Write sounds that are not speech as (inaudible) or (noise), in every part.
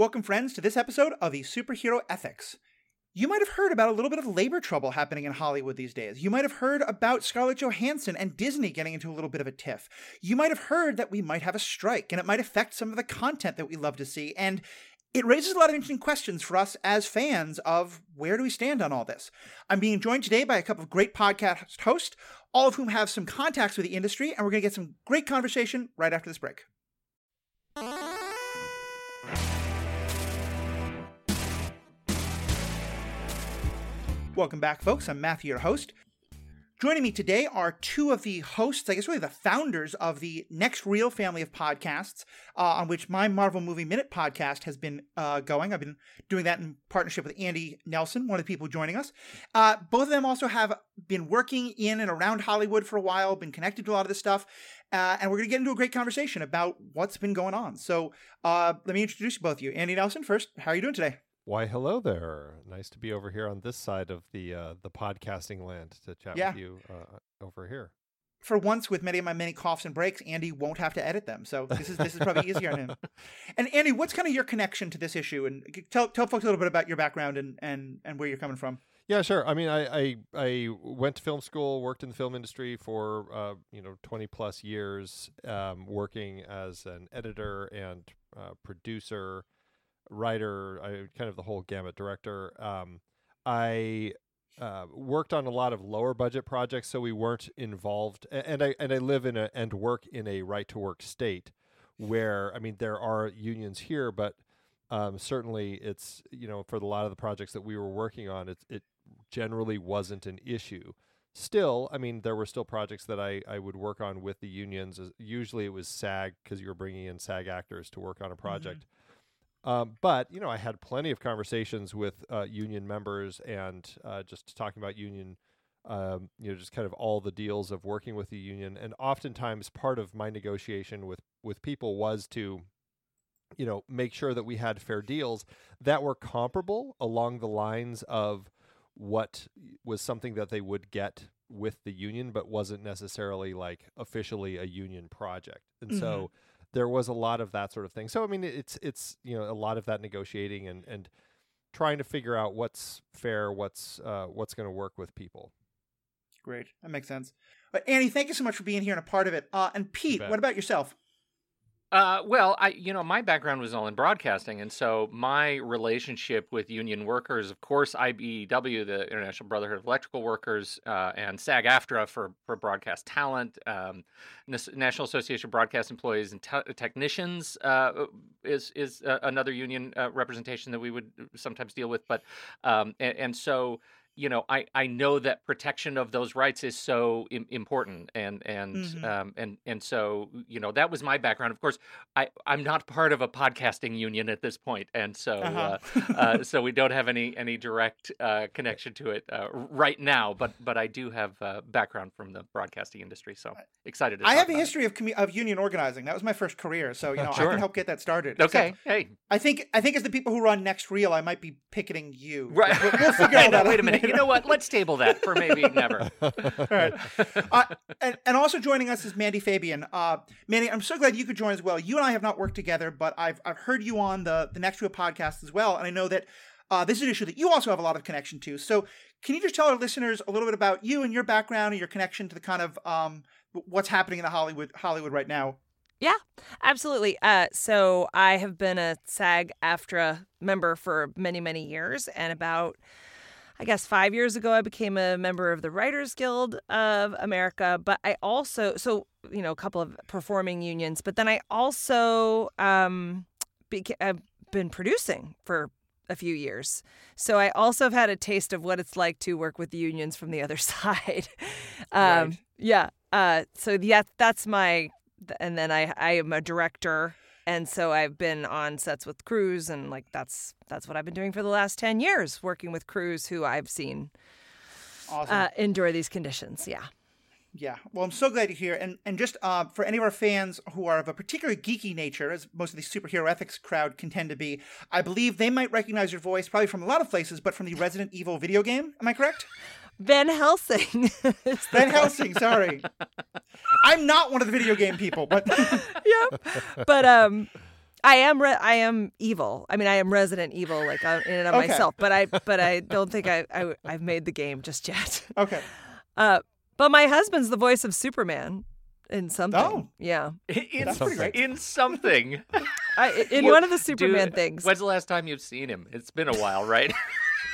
Welcome, friends, to this episode of the Superhero Ethics. You might have heard about a little bit of labor trouble happening in Hollywood these days. You might have heard about Scarlett Johansson and Disney getting into a little bit of a tiff. You might have heard that we might have a strike and it might affect some of the content that we love to see. And it raises a lot of interesting questions for us as fans of where do we stand on all this. I'm being joined today by a couple of great podcast hosts, all of whom have some contacts with the industry, and we're going to get some great conversation right after this break. Welcome back, folks. I'm Matthew, your host. Joining me today are two of the hosts, I guess really the founders of the Next Reel family of podcasts, uh, on which my Marvel Movie Minute podcast has been uh, going. I've been doing that in partnership with Andy Nelson, one of the people joining us. Uh, both of them also have been working in and around Hollywood for a while, been connected to a lot of this stuff, uh, and we're going to get into a great conversation about what's been going on. So uh, let me introduce both of you. Andy Nelson, first, how are you doing today? Why, hello there. Nice to be over here on this side of the uh, the podcasting land to chat Yeah. with you uh, over here. For once, with many of my many coughs and breaks, Andy won't have to edit them. So this is this is probably easier on him. (laughs) And Andy, what's kind of your connection to this issue? And tell tell folks a little bit about your background and and and where you're coming from. Yeah, sure. I mean, I, I I went to film school, worked in the film industry for uh, you know twenty plus years, um, working as an editor and uh, producer, writer. I kind of the whole gamut. Director. Um, I uh, worked on a lot of lower budget projects, so we weren't involved. And I and I live in a and work in a right to work state, where I mean there are unions here, but um, certainly it's you know for a lot of the projects that we were working on, it it generally wasn't an issue. Still, I mean, there were still projects that I, I would work on with the unions. Usually it was SAG because you were bringing in SAG actors to work on a project. Um, but, you know, I had plenty of conversations with uh, union members and uh, just talking about union, um, you know, just kind of all the deals of working with the union. And oftentimes part of my negotiation with, with people was to, you know, make sure that we had fair deals that were comparable along the lines of what was something that they would get with the union, but wasn't necessarily like officially a union project. And so there was a lot of that sort of thing. So I mean, it's it's you know a lot of that negotiating and and trying to figure out what's fair, what's uh, what's going to work with people. Great, that makes sense. But Andy, thank you so much for being here and a part of it. Uh, and Pete, what about yourself? Uh, well, I you know my background was all in broadcasting, and so my relationship with union workers, of course, IBEW, the International Brotherhood of Electrical Workers, uh, and SAG-AFTRA for for broadcast talent, um, National Association of Broadcast Employees and Te- Technicians uh, is is uh, another union uh, representation that we would sometimes deal with, but um, and, and so. You know, I, I know that protection of those rights is so Im- important, and and Mhm. um, and and so you know that was my background. Of course, I, I'm not part of a podcasting union at this point, and so Uh-huh. uh, (laughs) uh, so we don't have any any direct uh, connection to it uh, right now. But but I do have uh, background from the broadcasting industry, so excited. To I have a about it. history of commu- of union organizing. That was my first career, so you know I can help get that started. Okay, hey, I think I think as the people who run Next Reel, I might be picketing you. right. We'll, we'll figure (laughs) out. Wait a minute. You know what? Let's table that for maybe never. (laughs) All right. (laughs) Uh, and, and also joining us is Mandy Fabian. Uh, Mandy, I'm so glad you could join as well. You and I have not worked together, but I've, I've heard you on the, the Next Reel podcast as well. And I know that uh, this is an issue that you also have a lot of connection to. So can you just tell our listeners a little bit about you and your background and your connection to the kind of um, what's happening in the Hollywood Hollywood right now? Yeah, absolutely. Uh, so I have been a SAG AFTRA member for many, many years. And about, I guess, five years ago, I became a member of the Writers Guild of America. But I also, so, you know, a couple of performing unions. But then I also, um, beca- I've been producing for a few years. So I also have had a taste of what it's like to work with the unions from the other (laughs) side. um, Right. Yeah. Uh, so yeah, that's my, and then I I am a director, and so I've been on sets with crews, and like that's that's what I've been doing for the last ten years, working with crews who I've seen Awesome. uh, endure these conditions. Yeah. Yeah, well, I'm so glad you're here, and and just uh, for any of our fans who are of a particularly geeky nature, as most of the superhero ethics crowd can tend to be, I believe they might recognize your voice probably from a lot of places, but from the Resident Evil video game. Am I correct? Van Helsing. (laughs) is the- Van Helsing. Sorry, I'm not one of the video game people, but (laughs) yep. But um, I am re- I am evil. I mean, I am Resident Evil, like uh, in and of Okay. myself. But I but I don't think I, I I've made the game just yet. Okay. Uh, but my husband's the voice of Superman in something. Oh. yeah, In, That's pretty great. in something. I, in Well, one of the Superman Dude, things. When's the last time you've seen him? It's been a while, right? (laughs)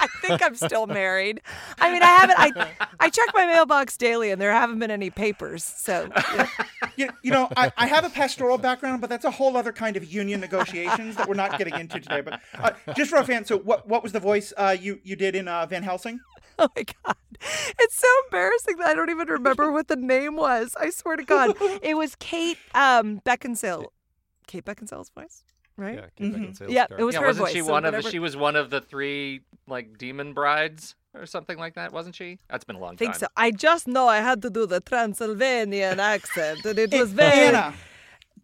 I think I'm still married. I mean, I haven't. I I check my mailbox daily, and there haven't been any papers. So yeah. (laughs) You, you know, I, I have a pastoral background, but that's a whole other kind of union negotiations that we're not getting into today. But uh, just for a fan, so what what was the voice uh, you you did in uh, Van Helsing? (laughs) oh my god, it's so embarrassing that I don't even remember what the name was. I swear to God, it was Kate um, Beckinsale. Kate Beckinsale's voice, right? Yeah, Kate Mhm. Beckinsale's Yeah, it was yeah, her wasn't voice. she so one of the, she was one of the three like demon brides or something like that, wasn't she? That's been a long I think time. so. I just know I had to do the Transylvanian accent, and it was very. Anna.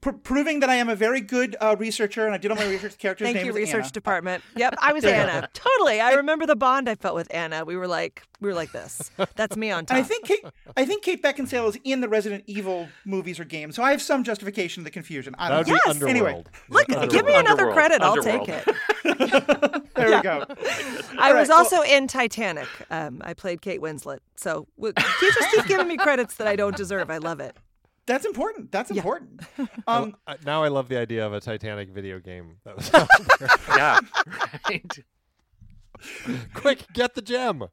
Pr- proving that I am a very good uh, researcher, and I did all my research. The (laughs) character's Thank name you, was research Anna. department. Yep, I was Anna. Totally. I remember the bond I felt with Anna. We were like, we were like this. That's me on top. And I think Kate, I think Kate Beckinsale is in the Resident Evil movies or games, so I have some justification of the confusion. I That would don't be know. Yes. Anyway. Underworld. Look, Yeah, give me Underworld. another Underworld. credit. I'll Underworld. take it. (laughs) There Yeah. we go. (laughs) I All was right, also in Titanic. Um, I played Kate Winslet. So w- you just keep giving me credits that I don't deserve. I love it. That's important. That's Yeah. important. (laughs) Um, lo- uh, now I love the idea of a Titanic video game. That was (laughs) yeah, (laughs) right. quick, get the gem.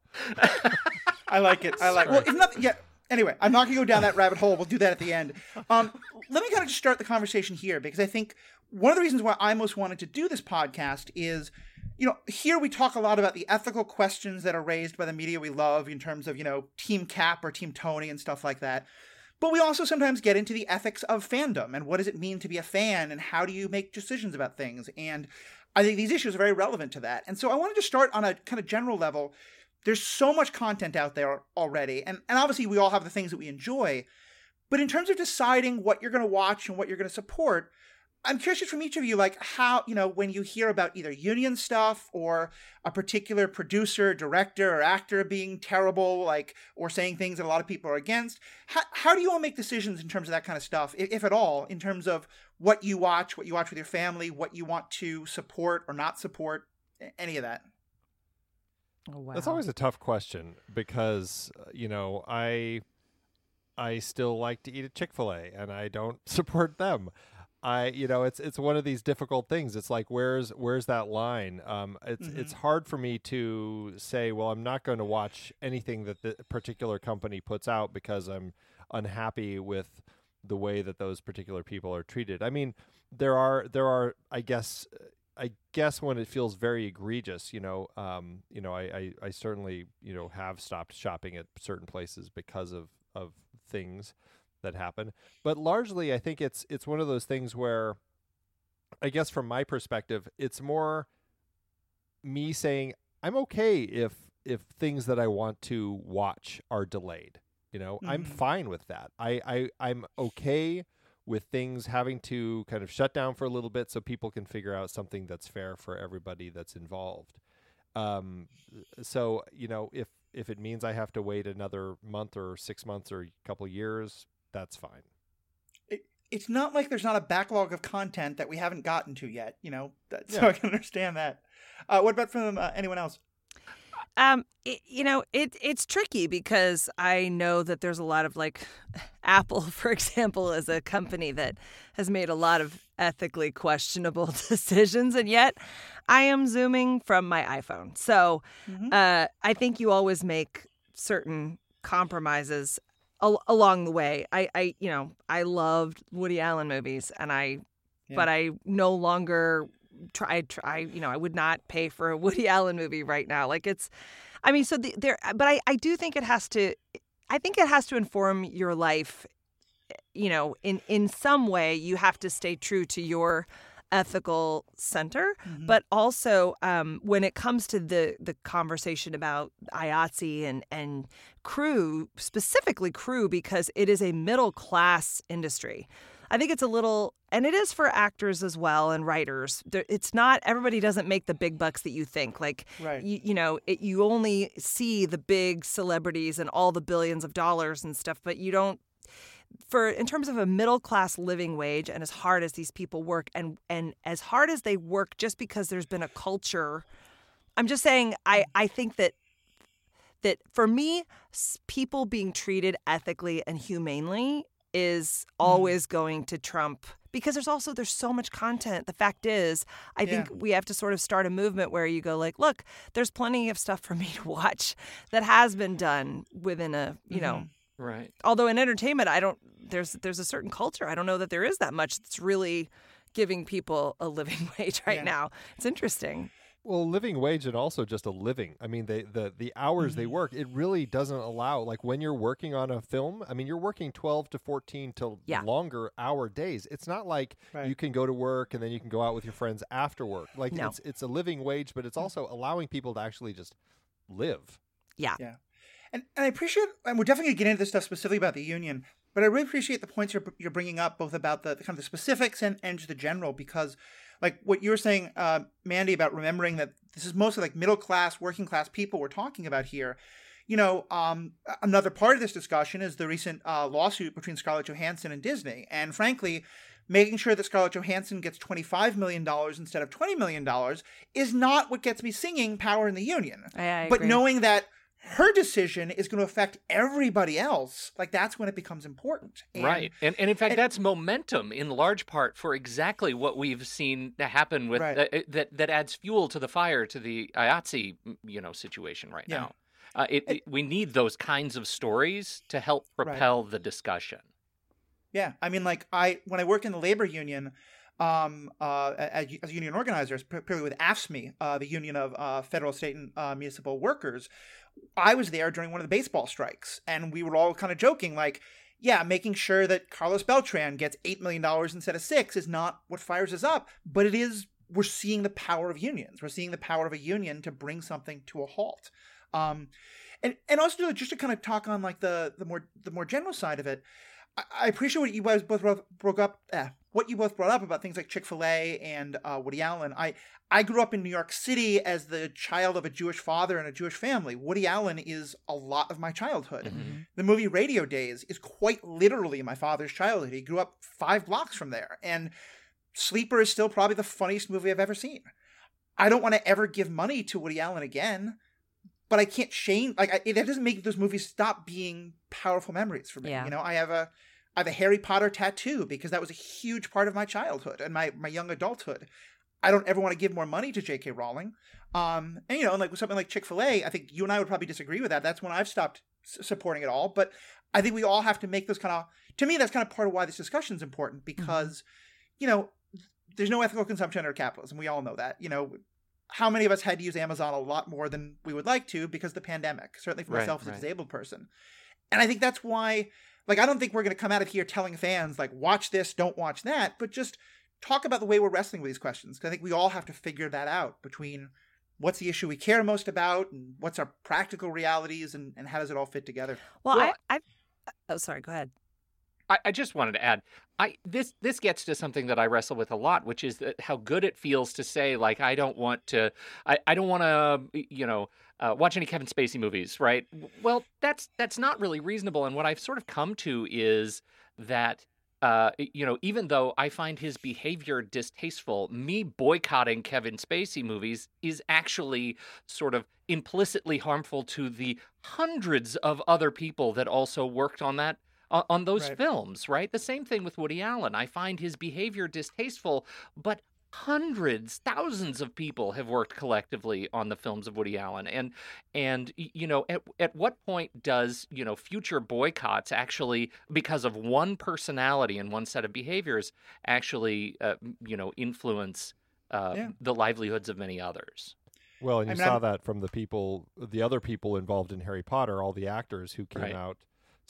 I like it. I like. It. Well, if nothing, yeah. Anyway, I'm not going to go down that rabbit hole. We'll do that at the end. Um, let me kind of just start the conversation here because I think one of the reasons why I most wanted to do this podcast is, you know, here we talk a lot about the ethical questions that are raised by the media we love in terms of, you know, Team Cap or Team Tony and stuff like that. But we also sometimes get into the ethics of fandom and what does it mean to be a fan and how do you make decisions about things. And I think these issues are very relevant to that. And so I wanted to start on a kind of general level. There's so much content out there already. And, and obviously, we all have the things that we enjoy. But in terms of deciding what you're going to watch and what you're going to support, I'm curious from each of you, like how, you know, when you hear about either union stuff or a particular producer, director, or actor being terrible, like, or saying things that a lot of people are against, how, how do you all make decisions in terms of that kind of stuff, if, if at all, in terms of what you watch, what you watch with your family, what you want to support or not support, any of that? Oh, wow. That's always a tough question because uh, you know I I still like to eat at Chick Fil A and I don't (laughs) support them. I you know it's it's one of these difficult things. It's like where's where's that line? Um, it's it's hard for me to say. Well, I'm not going to watch anything that the particular company puts out because I'm unhappy with the way that those particular people are treated. I mean, there are there are I guess I guess when it feels very egregious, you know, um, you know, I, I, I certainly, you know, have stopped shopping at certain places because of, of things that happen. But largely, I think it's it's one of those things where, I guess from my perspective, it's more me saying I'm okay if if things that I want to watch are delayed. You know, I'm Mhm. fine with that. I, I I'm okay with things having to kind of shut down for a little bit so people can figure out something that's fair for everybody that's involved. Um, so you know, if if it means I have to wait another month or six months or a couple years, that's fine. It, it's not like there's not a backlog of content that we haven't gotten to yet, you know, that, so I can understand that. Uh, what about from uh, anyone else? Um, it, you know, it it's tricky because I know that there's a lot of like (laughs) Apple, (laughs) for example, is a company that has made a lot of ethically questionable (laughs) decisions, and yet I am zooming from my iPhone. So Mhm. uh, I think you always make certain compromises al- along the way. I, I, you know, I loved Woody Allen movies, and I, Yeah. but I no longer try try you know i would not pay for a (laughs) woody allen movie right now like it's i mean so the, there but i i do think it has to i think it has to inform your life eh, you know in in some way you have to stay true to your ethical center Mhm. but also um, when it comes to the the conversation about IATSE and and crew specifically crew because it is a middle class industry I think it's a little, and it is for actors as well and writers. It's not everybody doesn't make the big bucks that you think. Like, Right. you, you know, it, you only see the big celebrities and all the billions of dollars and stuff, but you don't. For in terms of a middle class living wage and as hard as these people work and and as hard as they work just because there's been a culture i'm just saying i i think that that for me people being treated ethically and humanely is mm-hmm. always going to trump because there's also there's so much content the fact is i yeah. think we have to sort of start a movement where you go like look there's plenty of stuff for me to watch that has been done within a you mm-hmm. know right although in entertainment i don't there's there's a certain culture i don't know that there is that much that's really giving people a living (laughs) wage right yeah. now it's interesting well, living wage and also just a living. I mean, they the the hours mm-hmm. they work, it really doesn't allow like when you're working on a film. I mean, you're working twelve to fourteen to yeah. longer hour days. It's not like right. you can go to work and then you can go out with your friends after work. Like no. it's it's a living wage, but it's mm. also allowing people to actually just live. Yeah. Yeah. And, and I appreciate, and we're definitely going to get into this stuff specifically about the union, but I really appreciate the points you're, you're bringing up, both about the, the kind of the specifics and, and just the general, because like what you were saying, uh, Mandy, about remembering that this is mostly like middle class, working class people we're talking about here. You know, um, another part of this discussion is the recent uh, lawsuit between Scarlett Johansson and Disney, and frankly, making sure that Scarlett Johansson gets $25 million instead of $20 million is not what gets me singing Power in the Union. I, I but knowing that her decision is going to affect everybody else like that's when it becomes important and, right and, and in fact and, that's momentum in large part for exactly what we've seen happen with right. uh, that that adds fuel to the fire to the IATSE you know situation right yeah. now uh, it, it, we need those kinds of stories to help propel right. the discussion yeah i mean like i when i worked in the labor union um, uh, as, as, union organizers, particularly with AFSCME, uh, the Union of uh, Federal, State, and uh, Municipal Workers, I was there during one of the baseball strikes, and we were all kind of joking, like, yeah, making sure that Carlos Beltran gets $8 million instead of six is not what fires us up, but it is, we're seeing the power of unions. We're seeing the power of a union to bring something to a halt. Um, and, and also just to kind of talk on like the, the more, the more general side of it, I, I appreciate what you guys both broke up, eh, what you both brought up about things like Chick Fil A and uh, Woody Allen. I I grew up in New York City as the child of a Jewish father and a Jewish family. Woody Allen is a lot of my childhood. Mm-hmm. The movie Radio Days is quite literally my father's childhood. He grew up five blocks from there, and Sleeper is still probably the funniest movie I've ever seen. I don't want to ever give money to Woody Allen again, but I can't shame like I, it doesn't make those movies stop being powerful memories for me. Yeah. You know, I have a I have a Harry Potter tattoo because that was a huge part of my childhood and my, my young adulthood. I don't ever want to give more money to J.K. Rowling. Um, and you know, and like with something like Chick Fil A, I think you and I would probably disagree with that. That's when I've stopped s- supporting it all. But I think we all have to make those kind of. To me, that's kind of part of why this discussion is important mm-hmm. because, mm-hmm. you know, there's no ethical consumption under capitalism. We all know that. You know, how many of us had to use Amazon a lot more than we would like to because of the pandemic? Certainly for right, myself as a disabled person. And I think that's why like, I don't think we're going to come out of here telling fans, like, watch this, don't watch that, but just talk about the way we're wrestling with these questions. Because I think we all have to figure that out between what's the issue we care most about and what's our practical realities and, and how does it all fit together. Well, well I, I, oh, sorry, go ahead. I, I just wanted to add, I this this gets to something that I wrestle with a lot, which is that how good it feels to say like I don't want to, I, I don't want to, you know, uh, watch any Kevin Spacey movies, right? Well, that's that's not really reasonable. And what I've sort of come to is that uh, you know, even though I find his behavior distasteful, me boycotting Kevin Spacey movies is actually sort of implicitly harmful to the hundreds of other people that also worked on that on those right. films, right? The same thing with Woody Allen. I find his behavior distasteful, but hundreds thousands of people have worked collectively on the films of Woody Allen and and you know at, at what point does you know future boycotts actually because of one personality and one set of behaviors actually uh, you know influence uh, yeah. the livelihoods of many others well and you I mean, saw I'm... that from the people the other people involved in Harry Potter all the actors who came right. out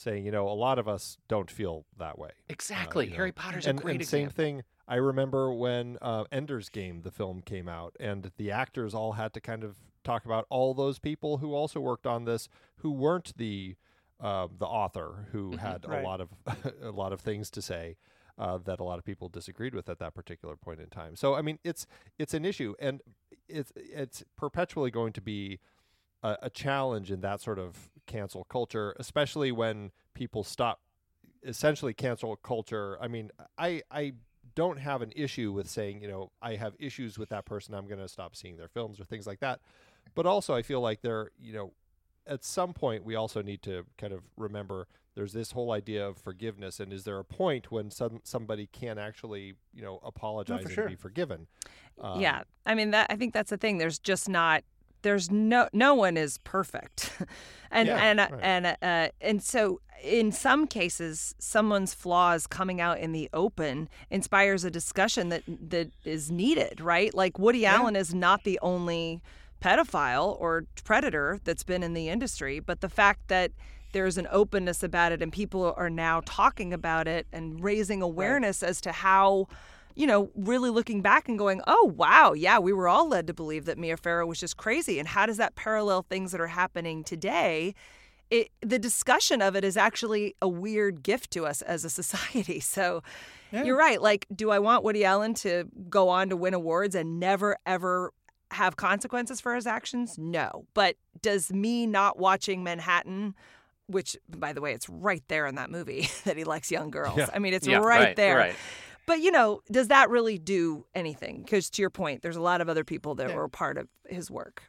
saying, you know, a lot of us don't feel that way. Exactly. Uh, Harry know. Potter's and, a great and example. Same thing. I remember when uh, Ender's Game, the film, came out, and the actors all had to kind of talk about all those people who also worked on this, who weren't the uh, the author, who mm-hmm, had right. a lot of (laughs) a lot of things to say. Uh, that a lot of people disagreed with at that particular point in time. So I mean, it's it's an issue, and it's it's perpetually going to be a, a challenge in that sort of cancel culture, especially when people stop essentially cancel culture. I mean, I I don't have an issue with saying, you know, I have issues with that person. I'm going to stop seeing their films or things like that. But also, I feel like there, you know, at some point we also need to kind of remember there's this whole idea of forgiveness and is there a point when some somebody can actually you know apologize sure. and be forgiven um, yeah i mean that i think that's the thing there's just not there's no no one is perfect. (laughs) And Yeah, and right. and uh, and so in some cases someone's flaws coming out in the open inspires a discussion that that is needed right? Like woody allen is not the only pedophile or predator that's been in the industry but the fact that there's an openness about it and people are now talking about it and raising awareness as to how you know, really looking back and going, oh, wow, yeah, we were all led to believe that Mia Farrow was just crazy. And how does that parallel things that are happening today? It, the discussion of it is actually a weird gift to us as a society. (laughs) So Yeah. you're right. Like, do I want Woody Allen to go on to win awards and never, ever have consequences for his actions? No. But does me not watching Manhattan, which, by the way, it's right there in that movie (laughs) that he likes young girls. Yeah. I mean, it's Yeah, right, right, there. right. But you know, does that really do anything? Because to your point, there's a lot of other people that Yeah. were part of his work.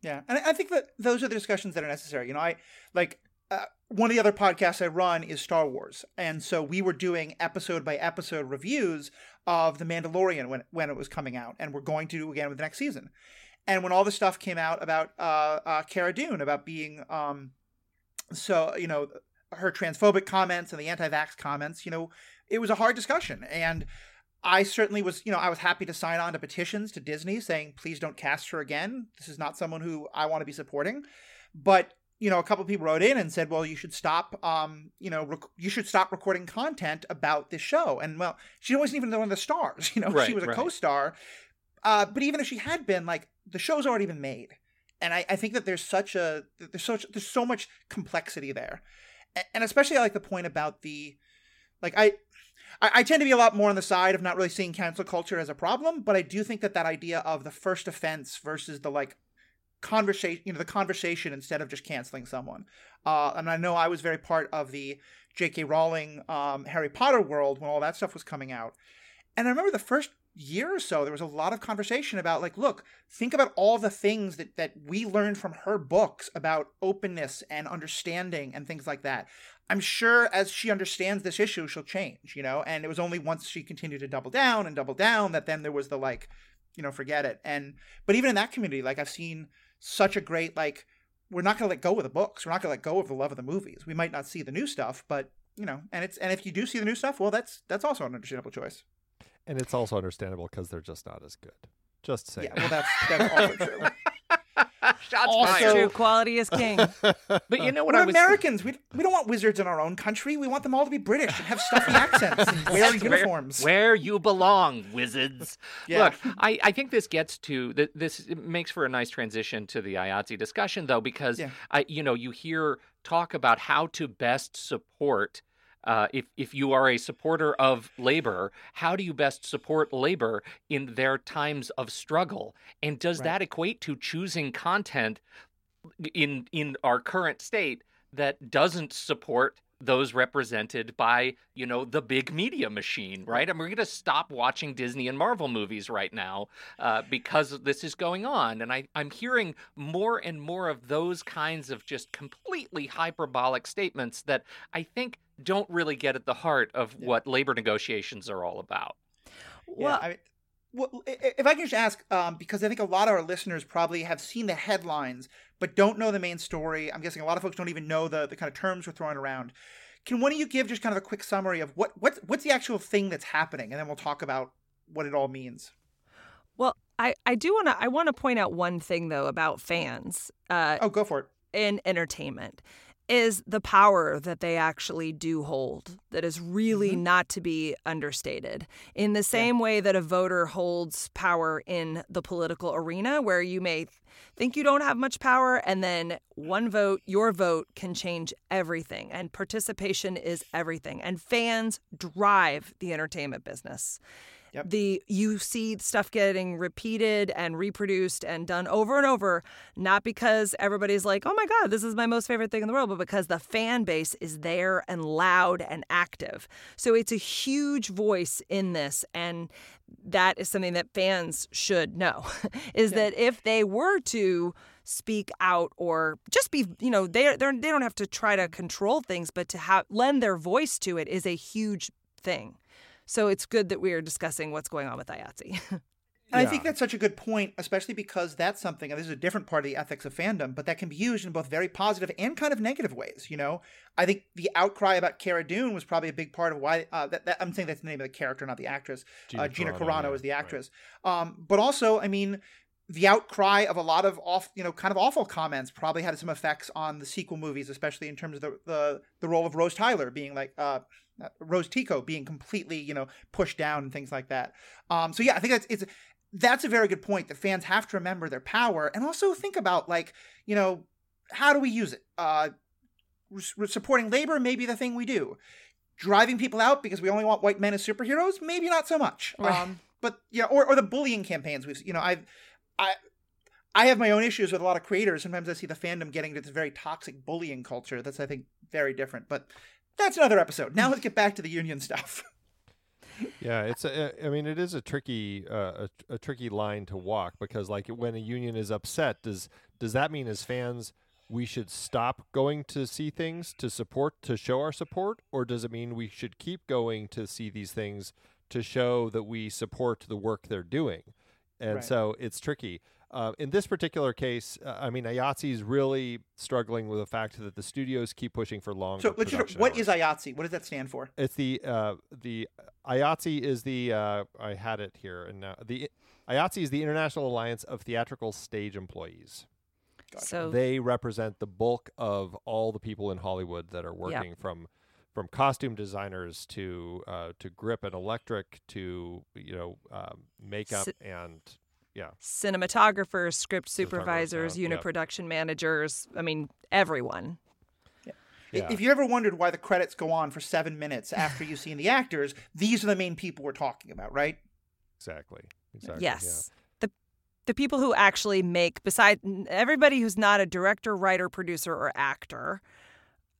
Yeah, and I think that those are the discussions that are necessary. You know, I like uh, one of the other podcasts I run is Star Wars, and so we were doing episode by episode reviews of The Mandalorian when when it was coming out, and we're going to do again with the next season. And when all the stuff came out about uh, uh, Cara Dune about being um, so you know her transphobic comments and the anti-vax comments, you know, it was a hard discussion, and I certainly was, you know, I was happy to sign on to petitions to Disney saying, please don't cast her again. This is not someone who I want to be supporting. But, you know, a couple of people wrote in and said, well, you should stop, um, you know, rec- you should stop recording content about this show. And, well, she wasn't even one of the stars, (laughs) you know, she was a right. co star. Uh, but even if she had been, like, the show's already been made. And I, I think that there's such a, there's such, there's so much complexity there. And especially I like the point about the, like, I, I, I tend to be a lot more on the side of not really seeing cancel culture as a problem, but I do think that that idea of the first offense versus the like conversation, you know, the conversation instead of just canceling someone. Uh, and I know I was very part of the J.K. Rowling um, Harry Potter world when all that stuff was coming out, and I remember the first year or so there was a lot of conversation about like look think about all the things that that we learned from her books about openness and understanding and things like that I'm sure as she understands this issue, she'll change, you know? And it was only once she continued to double down and double down that then there was the like, you know, forget it. And, but even in that community, like I've seen such a great, like, we're not going to let go of the books. We're not going to let go of the love of the movies. We might not see the new stuff, but, you know, and it's, and if you do see the new stuff, well, that's, that's also an understandable choice. and it's also understandable because they're just not as good just saying Yeah. Well, that's, that's (laughs) also true. (laughs) Shots Also- fired. True, quality is king. (laughs) But you know what We're I was Americans. We, we don't want wizards in our own country. We want them all to be British and have stuffy (laughs) accents and wear That's where- uniforms. Where, you belong, wizards. Yeah. Look, I, I think this gets to th- this it makes for a nice transition to the IATSE discussion, though, because Yeah. I you know you hear talk about how to best support. Uh, if if you are a supporter of labor, how do you best support labor in their times of struggle? And does Right. that equate to choosing content in in our current state that doesn't support those represented by you know the big media machine right and we're going to stop watching disney and marvel movies right now uh, because this is going on and I, i'm hearing more and more of those kinds of just completely hyperbolic statements that i think don't really get at the heart of Yeah. what labor negotiations are all about well, yeah, I, well, i- i- if I can just ask, um, because I think a lot of our listeners probably have seen the headlines but don't know the main story. I'm guessing a lot of folks don't even know the, the kind of terms we're throwing around. Can one of you give just kind of a quick summary of what what's what's the actual thing that's happening, and then we'll talk about what it all means. well, I, I do want to I want to point out one thing though about fans uh, Oh, go for it. in entertainment is the power that they actually do hold that is really Mhm. not to be understated. In the same way that a voter holds power in the political arena where you may think you don't have much power and then one vote your vote can change everything and participation is everything and fans drive the entertainment business Yep. The you see stuff getting repeated and reproduced and done over and over, not because everybody's like, "Oh my god, this is my most favorite thing in the world," but because the fan base is there and loud and active. So it's a huge voice in this and that is something that fans should know (laughs) is Yeah. that if they were to speak out or just be you know they they don't have to try to control things but to have lend their voice to it is a huge thing so it's good that we are discussing what's going on with IATSE. And I think that's such a good point, especially because that's something, and this is a different part of the ethics of fandom, but that can be used in both very positive and kind of negative ways. You know, I think the outcry about Cara Dune was probably a big part of why, uh, that, that, I'm saying that's the name of the character, not the actress. Gina uh, Gina Carano, Carano yeah, is the right. actress. Um, but also, I mean, the outcry of a lot of off, you know, kind of awful comments probably had some effects on the sequel movies, especially in terms of the the, the role of Rose Tyler being like uh, Rose Tico being completely, you know, pushed down and things like that. Um, so yeah, I think that's it's that's a very good point that fans have to remember their power and also think about like, you know, how do we use it? Uh, supporting labor may be the thing we do. Driving people out because we only want white men as superheroes, maybe not so much. Right. Um, but yeah, or, or the bullying campaigns we've, you know, I've, I, I have my own issues with a lot of creators. Sometimes I see the fandom getting to this very toxic bullying culture. That's I think very different. But that's another episode. Now let's get back to the union stuff. (laughs) Yeah, it's a, I mean, it is a tricky, uh, a, a tricky line to walk because, like, when a union is upset, does does that mean as fans we should stop going to see things to support to show our support, or does it mean we should keep going to see these things to show that we support the work they're doing? And Right. so it's tricky. Uh, in this particular case, uh, I mean, IATSE is really struggling with the fact that the studios keep pushing for longer. So let's just, what hours. is IATSE? What does that stand for? It's the uh, the IATSE is the uh, I had it here and now the IATSE is the International Alliance of Theatrical Stage Employees. Gotcha. So They represent the bulk of all the people in Hollywood that are working from from costume designers to uh, to grip and electric to you know um, makeup Si- and yeah cinematographers, script supervisors, yeah, unit yeah. production managers, I mean everyone. I- yeah. If you ever wondered why the credits go on for seven minutes after you've seen the actors, these are the main people we're talking about, right? exactly exactly yeah. Yes. The the people who actually make beside everybody who's not a director, writer, producer or actor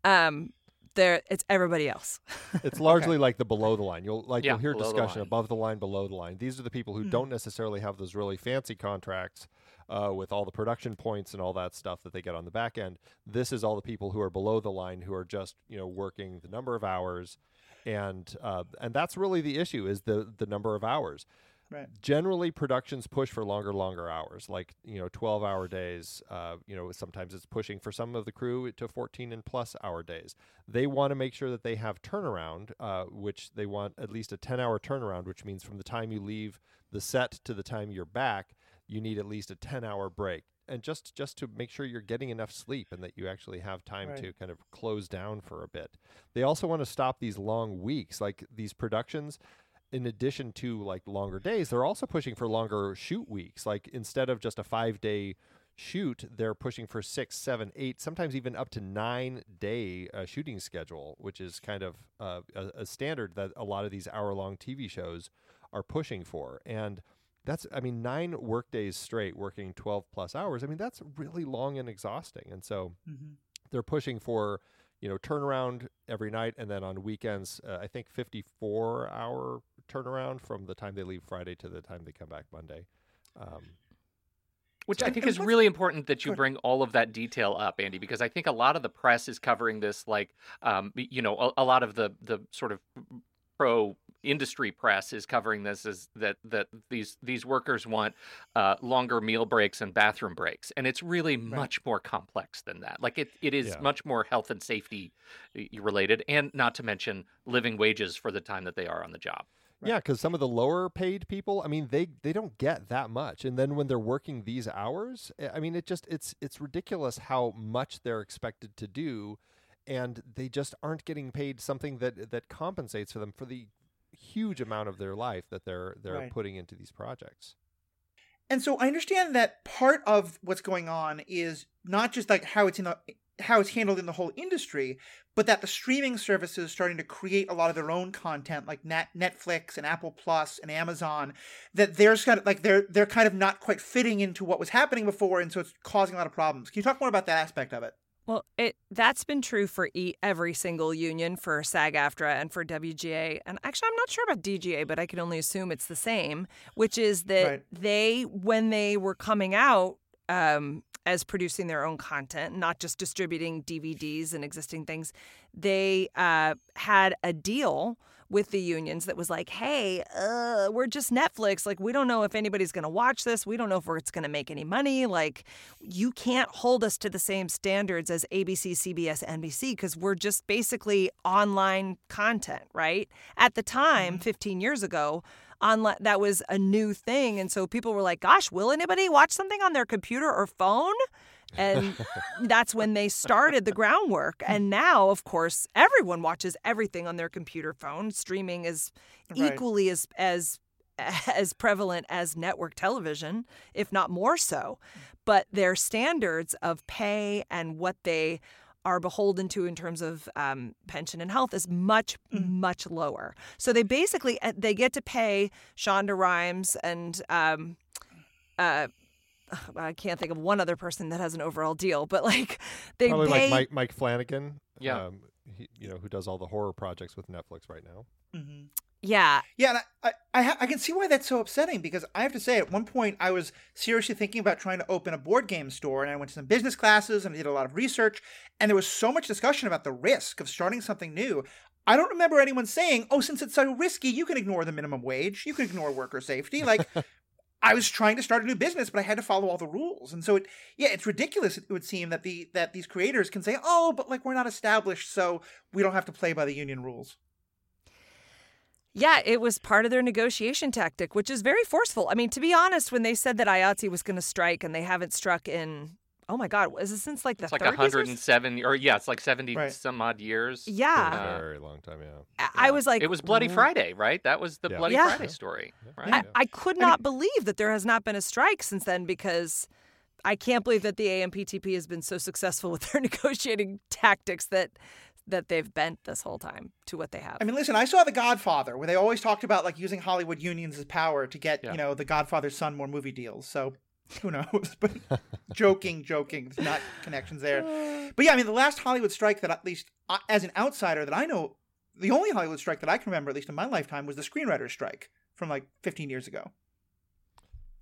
um there it's everybody else. (laughs) It's largely like the below the line. You'll like Yeah, you'll hear below the discussion above the line, below the line. These are the people who Mhm. don't necessarily have those really fancy contracts uh, with all the production points and all that stuff that they get on the back end. This is all the people who are below the line who are just you know working the number of hours, and uh, and that's really the issue is the the number of hours Right. generally productions push for longer longer hours like you know 12 hour days uh, you know sometimes it's pushing for some of the crew to 14 and plus hour days they want to make sure that they have turnaround uh, which they want at least a 10 hour turnaround which means from the time you leave the set to the time you're back you need at least a 10 hour break and just just to make sure you're getting enough sleep and that you actually have time Right. to kind of close down for a bit they also want to stop these long weeks like these productions in addition to like longer days, they're also pushing for longer shoot weeks. Like instead of just a five day shoot, they're pushing for six, seven, eight, sometimes even up to nine day uh, shooting schedule, which is kind of uh, a, a standard that a lot of these hour long TV shows are pushing for. And that's, I mean, nine work days straight working 12 plus hours. I mean, that's really long and exhausting. And so, Mm-hmm. they're pushing for you know turnaround every night and then on weekends uh, i think 54 hour turnaround from the time they leave friday to the time they come back monday um, Which I think is really important that you bring all of that detail up, Andy, because I think a lot of the press is covering this, like, um, you know, a, a lot of the the sort of pro industry press is covering this as that that these these workers want uh, longer meal breaks and bathroom breaks, and it's really much more complex than that. Like it it is Yeah. much more health and safety related, and not to mention living wages for the time that they are on the job. Yeah because some of the lower paid people i mean they they don't get that much and then when they're working these hours eh, i mean it just it's it's ridiculous how much they're expected to do and they just aren't getting paid something that that compensates for them for the huge amount of their life that they're they're Right. putting into these projects And so I understand that part of what's going on is not just like how it's in the how it's handled in the whole industry, but that the streaming services starting to create a lot of their own content, like Net- Netflix and Apple Plus and Amazon, that there's kind of like they're they're kind of not quite fitting into what was happening before, and so it's causing a lot of problems. Can you talk more about that aspect of it? Well, it that's been true for e- every single union for SAG-AFTRA and for WGA, and actually, I'm not sure about DGA, but I can only assume it's the same. Which is that Right. they, when they were coming out um, as producing their own content, not just distributing DVDs and existing things, they uh, had a deal with the unions that was like, hey, uh, we're just Netflix. Like, we don't know if anybody's going to watch this. We don't know if it's going to make any money. Like, you can't hold us to the same standards as ABC, CBS, NBC because we're just basically online content, right? At the time, 15 years ago, online that was a new thing and so people were like gosh will anybody watch something on their computer or phone and (laughs) that's when they started the groundwork. And now of course everyone watches everything on their computer phone. Streaming is Right. equally as as (laughs) as prevalent as network television if not more so. But their standards of pay and what they are beholden to in terms of um, pension and health is much much lower. So they basically uh, they get to pay shonda rhimes and um, uh, (sighs) I can't think of one other person that has an overall deal, but like (laughs) they Probably pay. like Mike Mike Flanagan. Yeah. Um, he, you know who does all the horror projects with Netflix right now. Mm-hmm. yeah, Yeah, and I, I, I, ha- I can see why that's so upsetting because I have to say, at one point, I was seriously thinking about trying to open a board game store, and I went to some business classes and I did a lot of research, and there was so much discussion about the risk of starting something new. I don't remember anyone saying, "Oh, since it's so risky, you can ignore the minimum wage, you can ignore worker safety." Like, (laughs) I was trying to start a new business, but I had to follow all the rules, and so it, yeah, it's ridiculous. It would seem that the that these creators can say, "Oh, but like we're not established, so we don't have to play by the union rules." yeah, it was part of their negotiation tactic, which is very forceful. I mean, to be honest, when they said that IATSE was going to strike and they haven't struck in, oh my God, is it since like the It's like 30s 107 or yeah, it's like 70 Right. some odd years. Yeah. For Uh, a very long time. Yeah. I- I was like, it was Bloody "Wh- Friday, right? That was the Yeah. Bloody Yeah. Friday story, right? I, I could not believe that there has not been a strike since then because I can't believe that the AMPTP has been so successful with their (laughs) negotiating tactics that that they've bent this whole time to what they have. I mean, listen, I saw The Godfather, where they always talked about like using Hollywood unions as power to get, Yeah. you know, The Godfather's son more movie deals. So (laughs) who knows? (laughs) But (laughs) joking, joking. There's not connections there. (sighs) But yeah, I mean, the last Hollywood strike that at least uh, as an outsider that I know, the only Hollywood strike that I can remember, at least in my lifetime, was the screenwriters strike from like 15 years ago.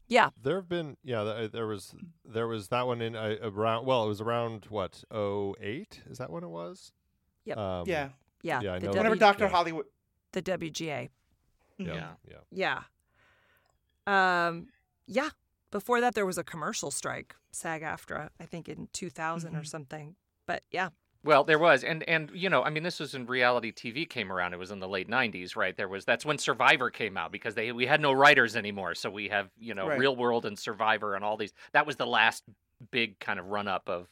yeah, There have been yeah. There was there was that one in uh, around. Well, it was around what 08? Is that when it was? Yep. Um, yeah. yeah, yeah, I the, know Whenever w, Dr. yeah. Hollywood. the WGA. Yeah. Yeah. Yeah. Yeah. Um, yeah. Before that, there was a commercial strike, SAG-AFTRA, I think in 2000 or Mhm. something. But yeah, Well, there was, and and you know, I mean, this was when reality TV came around. It was in the late '90s, right? There was that's when Survivor came out because they we had no writers anymore, so we have you know Right. Real World and Survivor and all these. That was the last big kind of run up of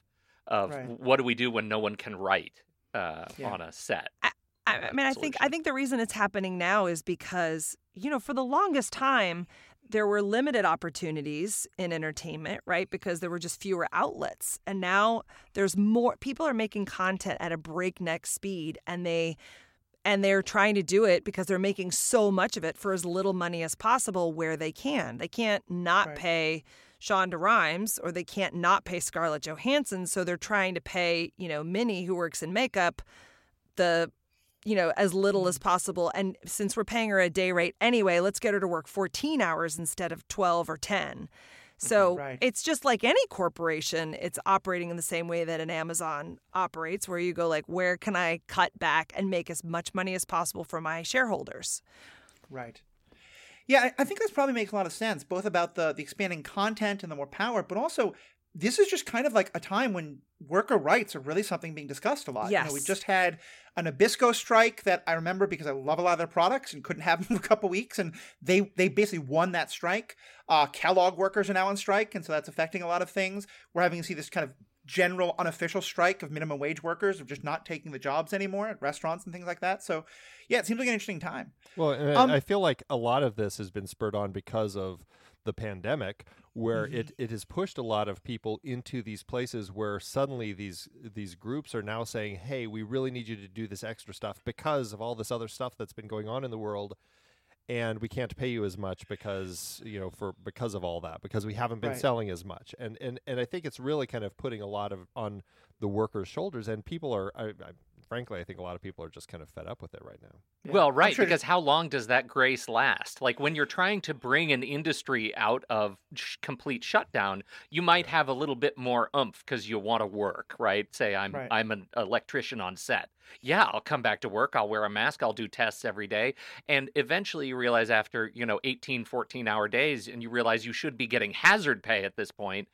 of Right. what do we do when no one can write uh, Yeah. on a set. I, I mean, I think I think the reason it's happening now is because you know, for the longest time, there were limited opportunities in entertainment, right? Because there were just fewer outlets, and now there's more. People are making content at a breakneck speed, and they and they're trying to do it because they're making so much of it for as little money as possible where they can. They can't not Right. pay Shonda Rhimes or they can't not pay Scarlett Johansson, so they're trying to pay, you know, Minnie who works in makeup the you know, as little as mm. possible. And since we're paying her a day rate anyway, let's get her to work 14 hours instead of 12 or 10. So Right. it's just like any corporation, it's operating in the same way that an Amazon operates, where you go like, where can I cut back and make as much money as possible for my shareholders? Right. Yeah, I, I think this probably makes a lot of sense, both about the, the expanding content and the more power, but also this is just kind of like a time when worker rights are really something being discussed a lot. You know, we just had an Nabisco strike that I remember because I love a lot of their products and couldn't have (laughs) them for a couple weeks, and they they basically won that strike. Uh, Kellogg workers are now on strike, and so that's affecting a lot of things. We're having to see this kind of general unofficial strike of minimum wage workers of just not taking the jobs anymore at restaurants and things like that. So, yeah, it seems like an interesting time. Well, and Um, I I feel like a lot of this has been spurred on because of the pandemic, where mm-hmm. it, it has pushed a lot of people into these places where suddenly these these groups are now saying, "Hey, we really need you to do this extra stuff because of all this other stuff that's been going on in the world." and we can't pay you as much because you know for because of all that because we haven't been right. selling as much and and and I think it's really kind of putting a lot of on the workers' shoulders and people are I, I, frankly, I think a lot of people are just kind of fed up with it right now. Yeah. Well, right, sure because how long does that grace last? Like when you're trying to bring an industry out of sh- complete shutdown, you might have a little bit more oomph because you want to work, right? Say I'm right. I'm an electrician on set. Yeah, I'll come back to work, I'll wear a mask, I'll do tests every day, and eventually you realize after, you know, 18 14 hour days and you realize you should be getting hazard pay at this point,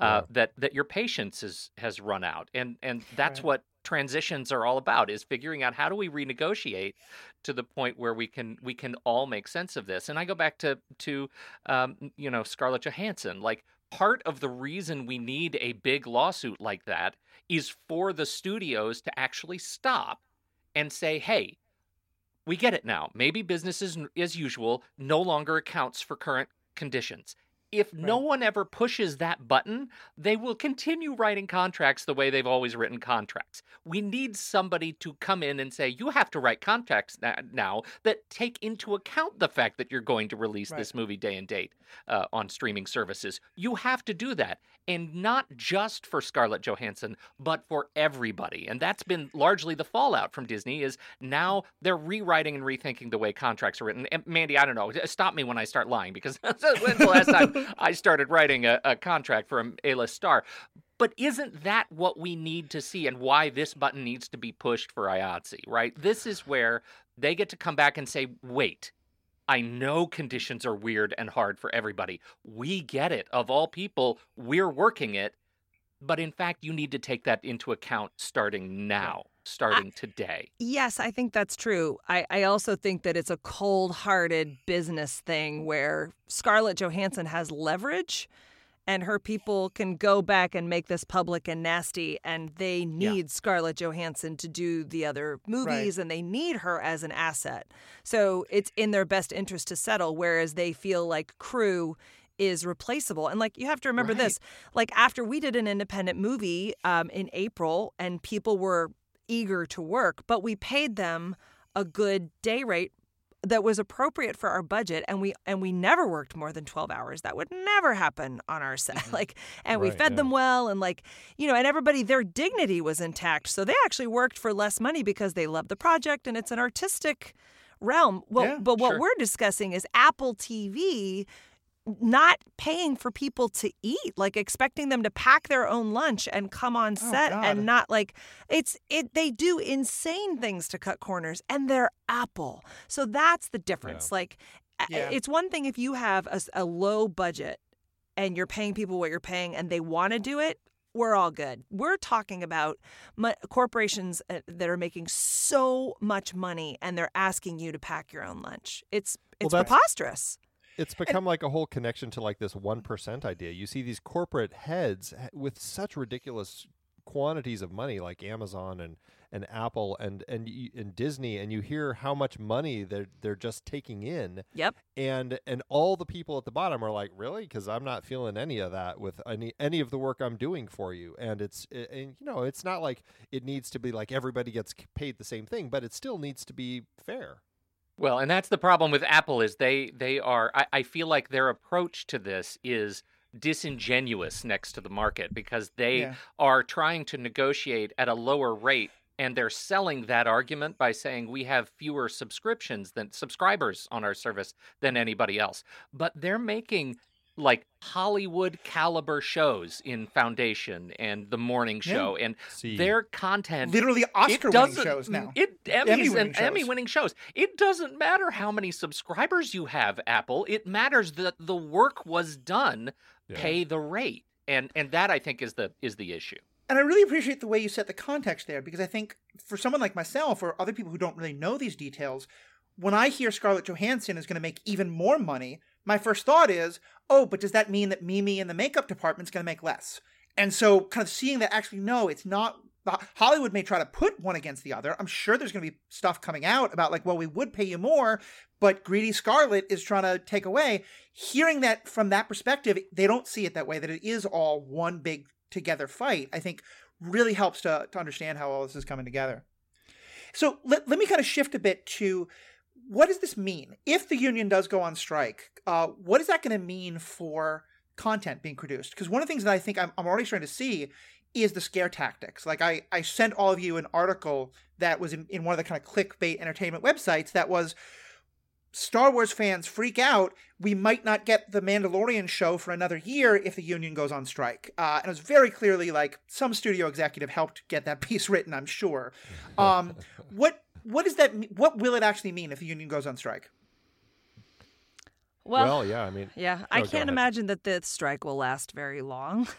uh, yeah. that that your patience is has run out. And and that's right. what transitions are all about is figuring out how do we renegotiate to the point where we can we can all make sense of this. And i go back to to um, you know scarlett johansson like part of the reason we need a big lawsuit like that is for the studios to actually stop and say hey we get it now. Maybe business as, as usual no longer accounts for current conditions if right. no one ever pushes that button, they will continue writing contracts the way they've always written contracts. We need somebody to come in and say, you have to write contracts now that take into account the fact that you're going to release right. this movie day and date uh, on streaming services. You have to do that. And not just for Scarlett Johansson, but for everybody. And that's been largely the fallout from Disney is now they're rewriting and rethinking the way contracts are written. And Mandy, I don't know, stop me when I start lying because (laughs) when's the last time (laughs) I started writing a, a contract for an A-list star. But isn't that what we need to see and why this button needs to be pushed for IATSE, right? This is where they get to come back and say, wait, I know conditions are weird and hard for everybody. We get it. Of all people, we're working it. But in fact, you need to take that into account starting now starting I, today. Yes, I think that's true. I, I also think that it's a cold hearted business thing where Scarlett Johansson has leverage and her people can go back and make this public and nasty and they need yeah. Scarlett Johansson to do the other movies right. and they need her as an asset. So it's in their best interest to settle whereas they feel like crew is replaceable. And like you have to remember right. this, like after we did an independent movie um, in April and people were eager to work, but we paid them a good day rate that was appropriate for our budget and we and we never worked more than 12 hours that would never happen on our set (laughs) mm-hmm. like and right, we fed yeah. them well and like you know and everybody their dignity was intact so they actually worked for less money because they love the project and it's an artistic realm well yeah, but what sure. we're discussing is apple tv not paying for people to eat like expecting them to pack their own lunch and come on oh, set and not like it's it they do insane things to cut corners and they're apple so that's the difference yeah. like yeah. it's one thing if you have a, a low budget and you're paying people what you're paying and they want to do it we're all good. We're talking about corporations uh, that are making so much money and they're asking you to pack your own lunch. It's it's well, preposterous it's become like a whole connection to like this 1% idea. You see these corporate heads with such ridiculous quantities of money like Amazon and and Apple and and and Disney and you hear how much money they're they're just taking in. Yep. And and all the people at the bottom are like, "Really? Cuz I'm not feeling any of that with any any of the work I'm doing for you." And it's and you know, it's not like it needs to be like everybody gets paid the same thing, but it still needs to be fair. Well, and that's the problem with Apple is they they are I, I feel like their approach to this is disingenuous next to the market because they yeah. are trying to negotiate at a lower rate and they're selling that argument by saying we have fewer subscriptions than subscribers on our service than anybody else but they're making like Hollywood caliber shows in Foundation and The Morning Show, yeah. and See. their content literally Oscar winning shows now. It Emmys Emmy and Emmy winning shows. It doesn't matter how many subscribers you have, Apple. It matters that the work was done. Yeah. Pay the rate, and and that I think is the is the issue. And I really appreciate the way you set the context there because I think for someone like myself or other people who don't really know these details, when I hear Scarlett Johansson is going to make even more money, my first thought is, oh, but does that mean that Mimi in the makeup department is going to make less? And so, kind of seeing that actually, no, it's not Hollywood may try to put one against the other. I'm sure there's going to be stuff coming out about like, well, we would pay you more, but greedy Scarlett is trying to take away. Hearing that from that perspective, they don't see it that way. That it is all one big together fight. I think really helps to to understand how all this is coming together. So let, let me kind of shift a bit to what does this mean if the union does go on strike? Uh, what is that going to mean for content being produced? Because one of the things that I think I'm, I'm already starting to see is the scare tactics. Like I, I sent all of you an article that was in, in one of the kind of clickbait entertainment websites that was Star Wars fans freak out. We might not get the Mandalorian show for another year if the union goes on strike. Uh, and it was very clearly like some studio executive helped get that (laughs) piece written. I'm sure. Um, what what does that? What will it actually mean if the union goes on strike? Well, well yeah, I mean, yeah, I can't imagine that the strike will last very long. (laughs)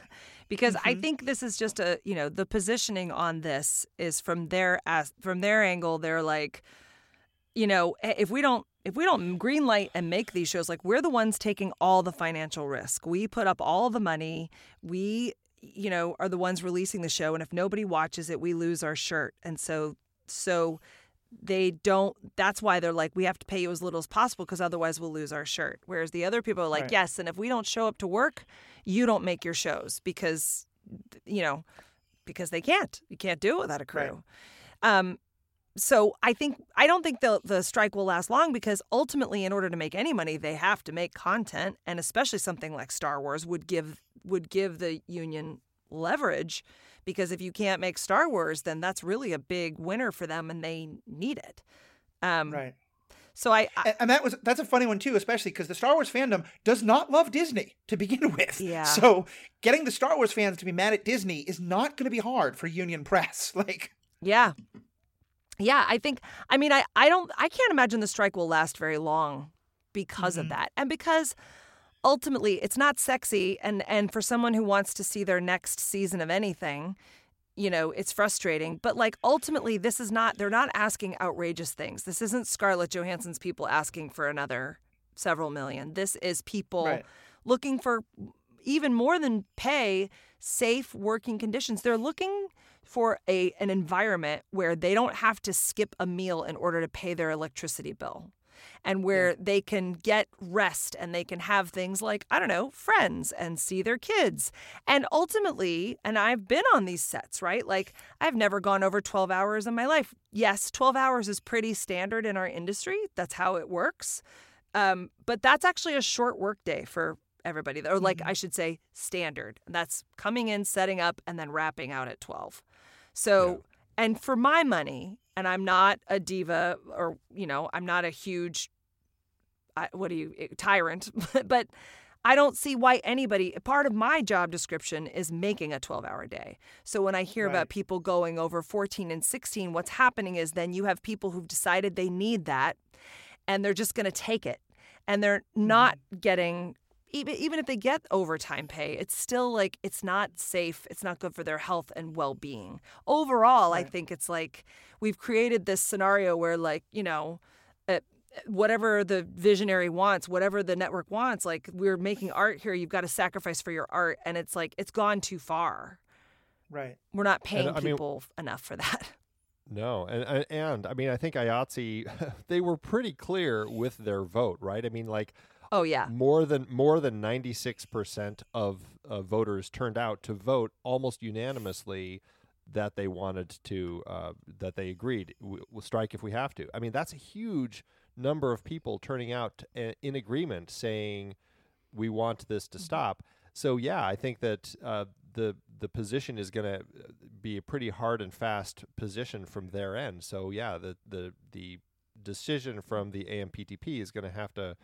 because mm-hmm. I think this is just a you know the positioning on this is from their as from their angle they're like you know if we don't if we don't green light and make these shows like we're the ones taking all the financial risk we put up all the money we you know are the ones releasing the show and if nobody watches it we lose our shirt and so so they don't that's why they're like we have to pay you as little as possible because otherwise we'll lose our shirt whereas the other people are like right. yes and if we don't show up to work you don't make your shows because you know because they can't you can't do it without a crew right. um so I think I don't think the the strike will last long because ultimately, in order to make any money, they have to make content, and especially something like Star Wars would give would give the union leverage because if you can't make Star Wars, then that's really a big winner for them, and they need it. Um, right. So I, I, and that was that's a funny one too, especially because the Star Wars fandom does not love Disney to begin (laughs) with. Yeah. So getting the Star Wars fans to be mad at Disney is not going to be hard for Union Press. (laughs) Like. Yeah. Yeah, I think. I mean, I I don't. I can't imagine the strike will last very long because mm-hmm. of that, and because ultimately it's not sexy and and for someone who wants to see their next season of anything you know it's frustrating. But like ultimately this is not they're not asking outrageous things. This isn't scarlett johansson's people asking for another several million. This is people right. looking for even more than pay safe working conditions. They're looking for a an environment where they don't have to skip a meal in order to pay their electricity bill and where yeah. they can get rest and they can have things like, I don't know, friends and see their kids. And ultimately, and I've been on these sets, right? Like, I've never gone over 12 hours in my life. Yes, 12 hours is pretty standard in our industry, that's how it works. Um, but that's actually a short work day for everybody, or like mm-hmm. I should say, standard. That's coming in, setting up, and then wrapping out at 12. So, yeah. and for my money, and I'm not a diva or you know I'm not a huge what do you eh, tyrant (laughs) but I don't see why anybody part of my job description is making a 12 hour day. So when I hear right. about people going over 14 and 16 what's happening is then you have people who've decided they need that and they're just going to take it and they're not mm-hmm. getting even even if they get overtime pay, it's still like it's not safe. It's not good for their health and well being. Overall, right. I think it's like we've created this scenario where like you know. Uh, whatever the visionary wants, whatever the network wants, like we're making art here, you've got to sacrifice for your art, and it's like it's gone too far. Right. We're not paying and, people mean, enough for that. (laughs) No, and and I mean I think IATSE (laughs) they were pretty clear with their vote, right? I mean like Oh yeah. More than more than 96% of uh, voters turned out to vote almost unanimously that they wanted to uh, that they agreed we'll strike if we have to. I mean, that's a huge number of people turning out uh, in agreement saying we want this to mm-hmm. stop. So yeah, I think that uh, the the position is going to uh, be a pretty hard and fast position from their end. So yeah, the the the decision from the AMPTP is going to have to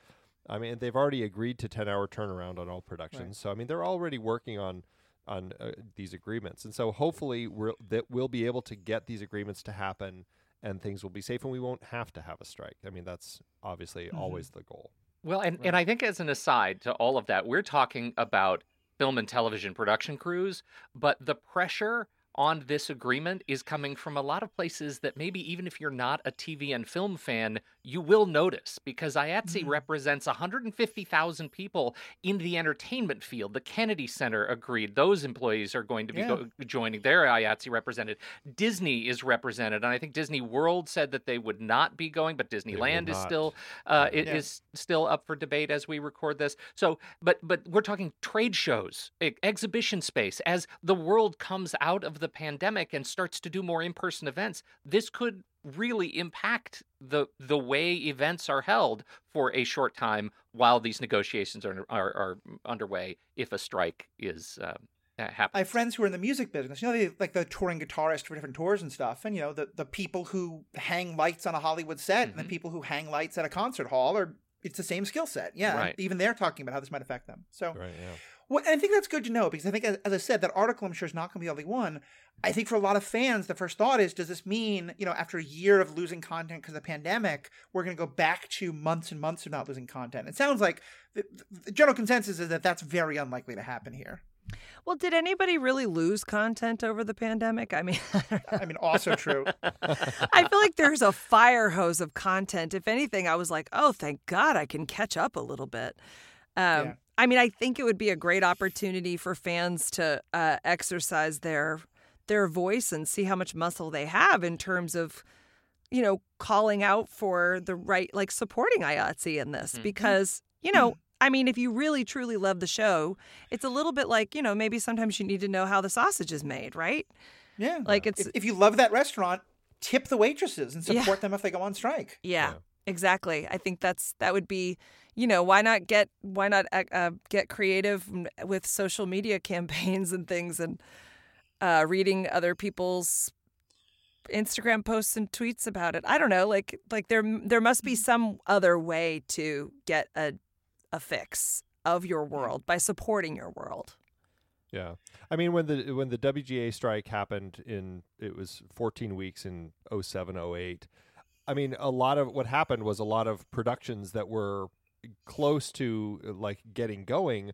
I mean, they've already agreed to 10 hour turnaround on all productions. Right. So, I mean, they're already working on on uh, these agreements. And so hopefully we're, that we'll be able to get these agreements to happen and things will be safe and we won't have to have a strike. I mean, that's obviously mm-hmm. always the goal. Well, and, right. and I think as an aside to all of that, we're talking about film and television production crews, but the pressure on this agreement is coming from a lot of places that maybe even if you're not a TV and film fan, you will notice because IATSE Mhm. represents 150,000 people in the entertainment field. The Kennedy Center agreed those employees are going to be Yeah. go- joining their IATSE represented. Disney is represented, and I think Disney World said that they would not be going, but Disneyland is still uh, Yeah. is still up for debate as we record this. So, but but we're talking trade shows, exhibition space. As the world comes out of the pandemic and starts to do more in-person events, this could really impact the the way events are held for a short time while these negotiations are are, are underway. If a strike is uh, happens, I have friends who are in the music business. You know, they like the touring guitarist for different tours and stuff. And you know, the the people who hang lights on a Hollywood set and Mhm. the people who hang lights at a concert hall are it's the same skill set. Yeah, Right. even they're talking about how this might affect them. So, Right. Yeah. Well, and I think that's good to know because I think, as, as I said, that article I'm sure is not going to be the only one. I think for a lot of fans, the first thought is, does this mean, you know, after a year of losing content because of the pandemic, we're going to go back to months and months of not losing content? It sounds like the, the general consensus is that that's very unlikely to happen here. Well, did anybody really lose content over the pandemic? I mean, (laughs) I mean, also true. (laughs) I feel like there's a fire hose of content. If anything, I was like, oh, thank God I can catch up a little bit. Um, Yeah. I mean, I think it would be a great opportunity for fans to uh, exercise their their voice and see how much muscle they have in terms of, you know, calling out for the right, like supporting IATSE in this. Mhm. Because, you know, I mean, if you really truly love the show, it's a little bit like, you know, maybe sometimes you need to know how the sausage is made, right? Yeah. Like it's if, if you love that restaurant, tip the waitresses and Yeah. support them if they go on strike. Yeah, Yeah. exactly. I think that's that would be, you know, why not get why not uh, uh, get creative with social media (laughs) campaigns and things and uh, reading other people's Instagram posts and tweets about it. I don't know, like like there there must be some other way to get a a fix of your world by supporting your world. Yeah. I mean when the when the WGA strike happened in it was 14 weeks in 07 08. I mean a lot of what happened was a lot of productions that were close to uh, like getting going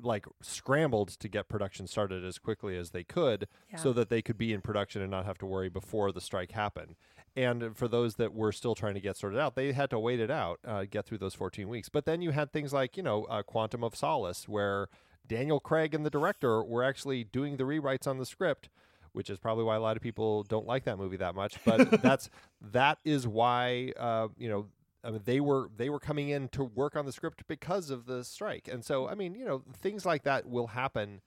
like scrambled to get production started as quickly as they could so that they could be in production and not have to worry before the strike happened. And for those that were still trying to get sorted out, they had to wait it out, uh, get through those 14 weeks. But then you had things like, you know, uh, Quantum of Solace, where Daniel Craig and the director were actually doing the rewrites on the script, which is probably why a lot of people don't like that movie that much. But (laughs) that's that is why uh, you know I mean, they were they were coming in to work on the script because of the strike, and so I mean, you know, things like that will happen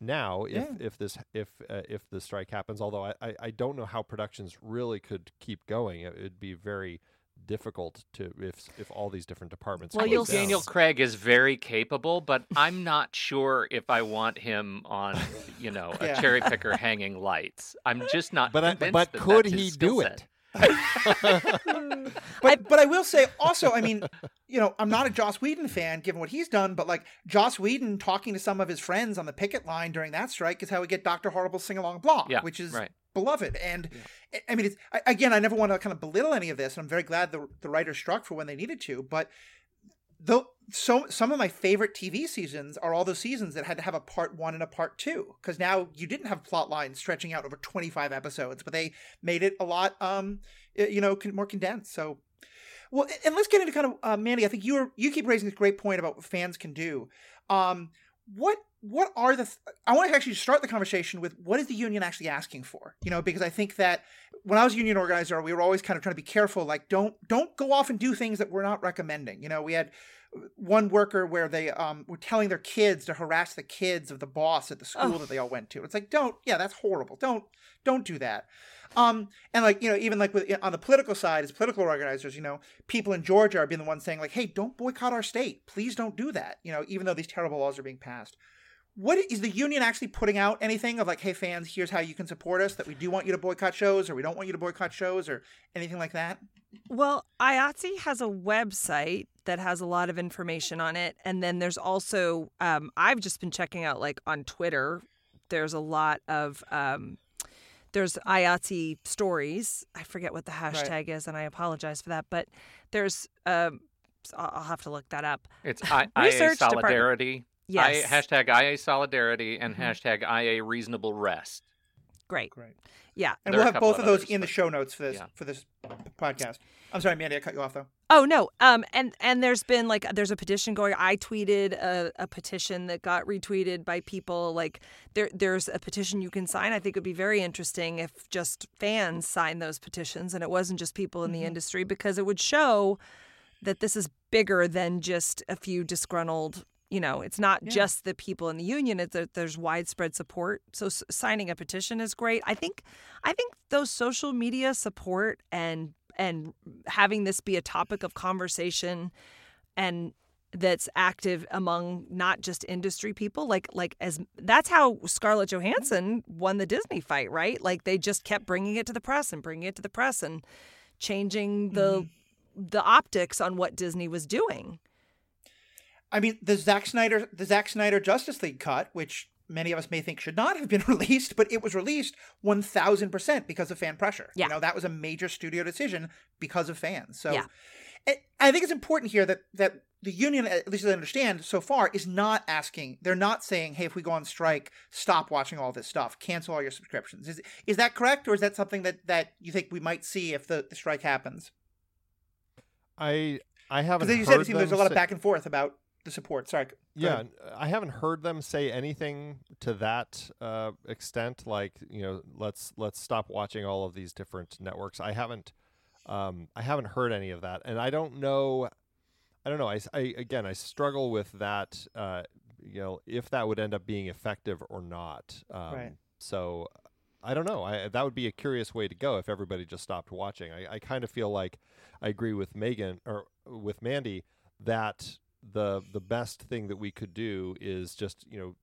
now if Yeah. if this if uh, if the strike happens. Although I, I I don't know how productions really could keep going. It, would be very difficult to if if all these different departments. Well, I closed you'll down. Daniel Craig is very capable, but I'm not sure if I want him on, you know, a (laughs) Yeah. cherry picker hanging lights. I'm just not. But I, but that could that's he do set. it? (laughs) But but I will say also, I mean, you know, I'm not a Joss Whedon fan given what he's done, but like Joss Whedon talking to some of his friends on the picket line during that strike is how we get Doctor Horrible Sing-Along Blog, Yeah, which is right. beloved. And I- I mean, it's I, again, I never want to kind of belittle any of this. and I'm very glad the the writers struck for when they needed to, but though so some of my favorite TV seasons are all those seasons that had to have a part one and a part two because now you didn't have plot lines stretching out over 25 episodes, but they made it a lot, um, you know, more condensed. So, well, and let's get into kind of uh, Mandy. I think you were you keep raising this great point about what fans can do. Um, what what are the? Th- I want to actually start the conversation with what is the union actually asking for? You know, because I think that when I was a union organizer, we were always kind of trying to be careful. Like, don't don't go off and do things that we're not recommending. You know, we had one worker where they um, were telling their kids to harass the kids of the boss at the school Oh. that they all went to. It's like, don't, yeah, that's horrible. Don't, don't do that. Um, and like, you know, even like with, on the political side, as political organizers, you know, people in Georgia are being the ones saying like, hey, don't boycott our state. Please don't do that. You know, even though these terrible laws are being passed. What is the union actually putting out anything of like, hey, fans, here's how you can support us, that we do want you to boycott shows or we don't want you to boycott shows or anything like that? Well, IATSE has a website that has a lot of information on it. And then there's also, um, I've just been checking out like on Twitter, there's a lot of, um, there's IATSE stories. I forget what the hashtag is, and I apologize for that. But there's, um, I'll I'll have to look that up. It's I, IA Research department. Solidarity. Yes. I, hashtag IA solidarity and Mhm. hashtag IA reasonable rest. Great. Great. Yeah. And There we'll have both of of those others, in the show notes for this yeah. for this podcast. I'm sorry, Mandy, I cut you off though. Oh no. Um and and there's been like there's a petition going. I tweeted a, a petition that got retweeted by people. Like there there's a petition you can sign. I think it would be very interesting if just fans signed those petitions and it wasn't just people in the industry because it would show that this is bigger than just a few disgruntled you know it's not Yeah. just the people in the union it's that there's widespread support. So s- signing a petition is great. I think i think those social media support and and having this be a topic of conversation and that's active among not just industry people like like as that's how Scarlett Johansson won the Disney fight right? Like they just kept bringing it to the press and bringing it to the press and changing the mm-hmm. the optics on what Disney was doing I mean, the Zack Snyder, the Zack Snyder Justice League cut, which many of us may think should not have been (laughs) released, but it was released one thousand percent because of fan pressure. Yeah. You know, that was a major studio decision because of fans. So, Yeah. I- I think it's important here that that the union, at least as I understand so far, is not asking. They're not saying, "Hey, if we go on strike, stop watching all this stuff, cancel all your subscriptions." Is is that correct, or is that something that that you think we might see if the, the strike happens? I I haven't Because you said it seems there's a them lot of back and forth about the support. Sorry. Yeah, ahead. I haven't heard them say anything to that uh, extent. Like you know, let's let's stop watching all of these different networks. I haven't, um, I haven't heard any of that, and I don't know. I don't know. I again, I struggle with that. Uh, you know, if that would end up being effective or not. Um, Right. So I don't know. I that would be a curious way to go if everybody just stopped watching. I, I kind of feel like I agree with Megan or with Mandy that the the best thing that we could do is just you know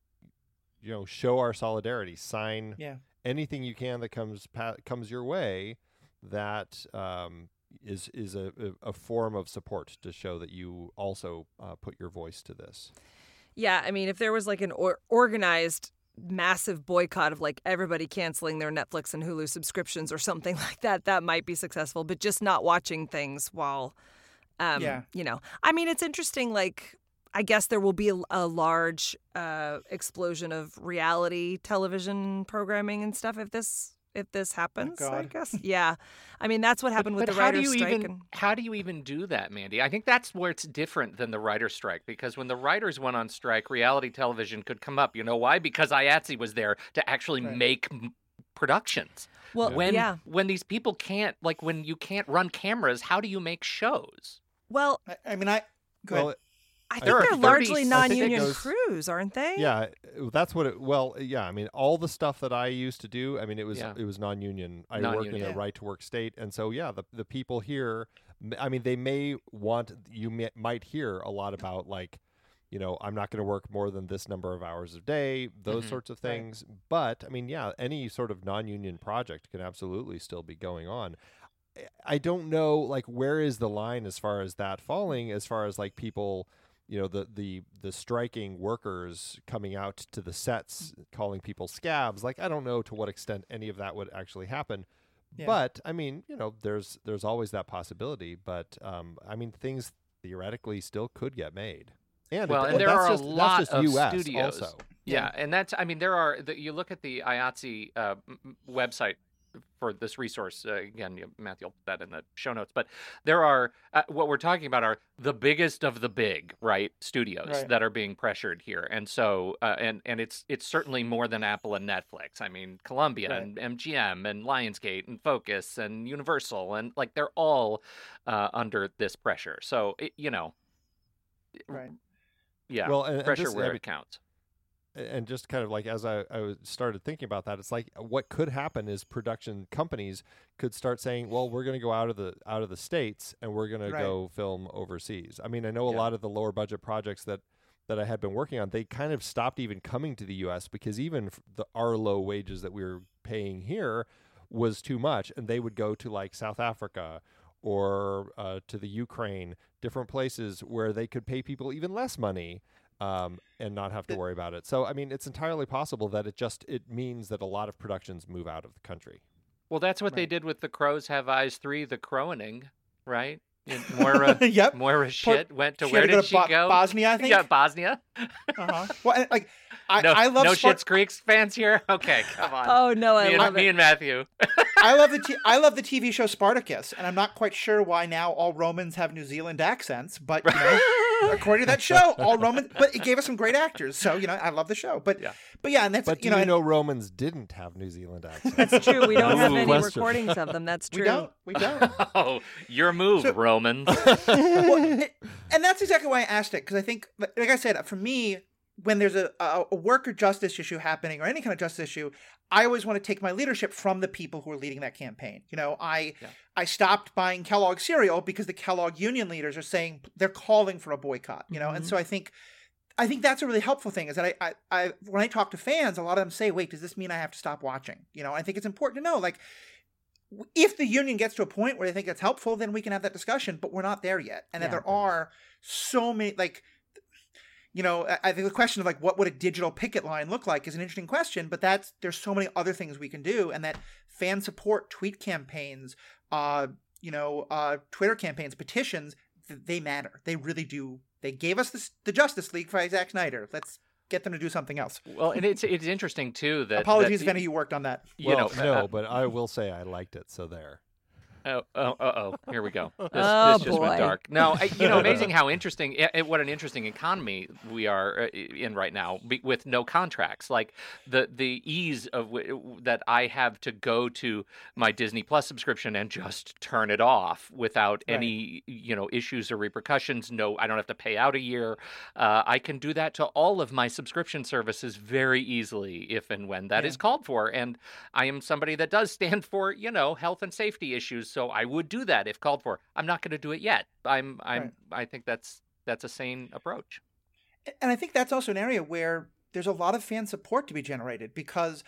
you know show our solidarity sign Yeah. anything you can that comes pa- comes your way that um, is is a, a, a form of support to show that you also uh, put your voice to this Yeah, I mean, if there was like an or- organized massive boycott of like everybody canceling their Netflix and Hulu subscriptions or something (laughs) like that, that might be successful. But just not watching things while, um, Yeah. you know, I mean, it's interesting. Like, I guess there will be a, a large uh, explosion of reality television programming and stuff if this if this happens. I Oh, God. guess, (laughs) yeah. I mean, that's what happened but, with but the how do writers' you strike. even and... how do you even do that, Mandy? I think that's where it's different than the writer's strike because when the writers went on strike, reality television could come up. You know why? Because IATSE was there to actually Right. make productions. Well, When yeah. when these people can't like when you can't run cameras, how do you make shows? Well, I, I mean, I go well ahead. I There think are they're 30 largely I think it non-union goes- crews, aren't they? yeah that's what it well yeah i mean all the stuff that i used to do i mean it was Yeah. it was non-union i work in Non-union. a right to work state and so yeah the, the people here I mean they may want you may, might hear a lot about like you know i'm not going to work more than this number of hours a day those Mhm. sorts of Right. things but i mean yeah any sort of non-union project can absolutely still be going on I- i don't know like where is the line as far as that falling as far as like people you know the the the striking workers coming out to the sets calling people scabs like i don't know to what extent any of that would actually happen Yeah. but i mean you know there's there's always that possibility but um i mean things theoretically still could get made and Well, it, and there that's are a just, lot that's just of US studios. also Yeah, and that's I mean there are the, you look at the IATSE uh, m- m- website for this resource uh, again you, Matthew will put that in the show notes but there are uh, what we're talking about are the biggest of the big right studios Right. that are being pressured here and so uh, and and it's it's certainly more than Apple and Netflix I mean Columbia Right. and MGM and Lionsgate and Focus and Universal and like they're all uh, under this pressure so it, you know Right. yeah well and, and pressure this- I where mean, it counts and just kind of like as I, I started thinking about that it's like what could happen is production companies could start saying well we're going to go out of the out of the states and we're going Right. to go film overseas i mean i know a Yeah. lot of the lower budget projects that that i had been working on they kind of stopped even coming to the us because even the our low wages that we were paying here was too much and they would go to like south africa or uh, to the ukraine different places where they could pay people even less money um, and not have to The- worry about it. So I mean, it's entirely possible that it just it means that a lot of productions move out of the country. Well, that's what they did with the Crows Have Eyes 3, the Crowening, right? (laughs) Moira, yep. Moira shit went to where had to did go to she Bo- go? Bosnia, I (laughs) think. Yeah, Bosnia. Uh-huh. (laughs) Well, like I, no, I love no Spart- Schitt's Creek's fans here. Okay, come on. Oh no, I me, and, love me and Matthew. I love the t- I love the TV show Spartacus, and I'm not quite sure why now all Romans have New Zealand accents, but you know, according to that show, all Romans. But it gave us some great actors, so you know I love the show. But Yeah. but yeah, and that's But do you know, you know Romans didn't have New Zealand accents? That's true. We don't have any Question. recordings of them. That's true. we true. don't we don't. (laughs) oh, your move, So- Romans. (laughs) well, and that's exactly why I asked it because I think, like like I said, for me, when there's a, a, worker justice issue happening or any kind of justice issue, I always want to take my leadership from the people who are leading that campaign. You know, I Yeah. I stopped buying Kellogg cereal because the Kellogg union leaders are saying they're calling for a boycott. You know, and Mhm. so I think. I think that's a really helpful thing is that I, I, I, when I talk to fans, a lot of them say, wait, does this mean I have to stop watching? You know, I think it's important to know, like, if the union gets to a point where they think it's helpful, then we can have that discussion. But we're not there yet, and that there are so many like. You know, I- I think the question of like what would a digital picket line look like is an interesting question, but that's there's so many other things we can do, and that fan support, tweet campaigns, uh, you know, uh, Twitter campaigns, petitions, th- they matter. They really do. They gave us this, the Justice League by Zack Snyder. Let's get them to do something else. well, and it's it's interesting too that Apologies that, if any of you worked on that. You well, know, no, uh, but I will say I liked it. So there. Oh, oh, uh oh! Here we go. (laughs) This, Oh, this just went boy. dark. No, I, you know, amazing (laughs) how interesting, what an interesting economy we are uh, in right now with no contracts. Like the the ease of w- that I have to go to my Disney Plus subscription and just turn it off without Right. any you know issues or repercussions. No, I don't have to pay out a year. Uh, I can do that to all of my subscription services very easily if and when that is Yeah. called for. And I am somebody that does stand for, you know, health and safety issues, so I would do that if called for. I'm not going to do it yet. I'm I'm Right. I think that's that's a sane approach. and I think that's also an area where there's a lot of fan support to be generated because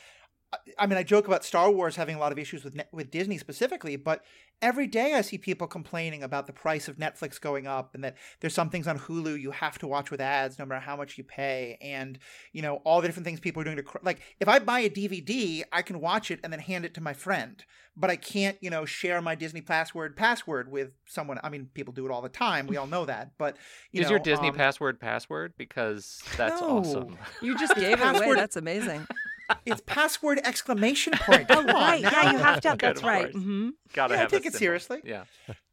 I- I mean I joke about Star Wars having a lot of issues with Net- with Disney specifically, but every day I see people complaining about the price of Netflix going up and that there's some things on Hulu you have to watch with ads no matter how much you pay and you know all the different things people are doing to cr- like if I buy a DVD, I can watch it and then hand it to my friend, but I can't, you know, share my Disney password password with someone. I mean, people do it all the time. We all know that, but you is know, your Disney um, password password? Because that's No. awesome. You (laughs) just gave it away. That's amazing. It's password exclamation (laughs) point. Oh right, now. yeah, you have to. Good, That's of right. course. hmm Gotta Yeah, have take it symbol. seriously. Yeah.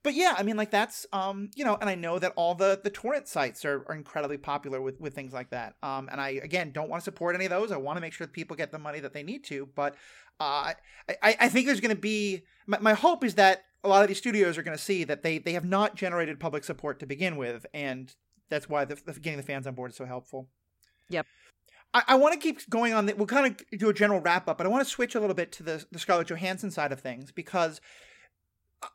But yeah, I mean, like that's um, you know, and I know that all the the torrent sites are, are incredibly popular with with things like that. Um, and I again don't want to support any of those. I want to make sure that people get the money that they need to. But uh, I I I think there's going to be my, my hope is that a lot of these studios are going to see that they they have not generated public support to begin with, and that's why the, the getting the fans on board is so helpful. Yep. I, I want to keep going on. The, we'll kind of do a general wrap up, but I want to switch a little bit to the the Scarlett Johansson side of things because uh,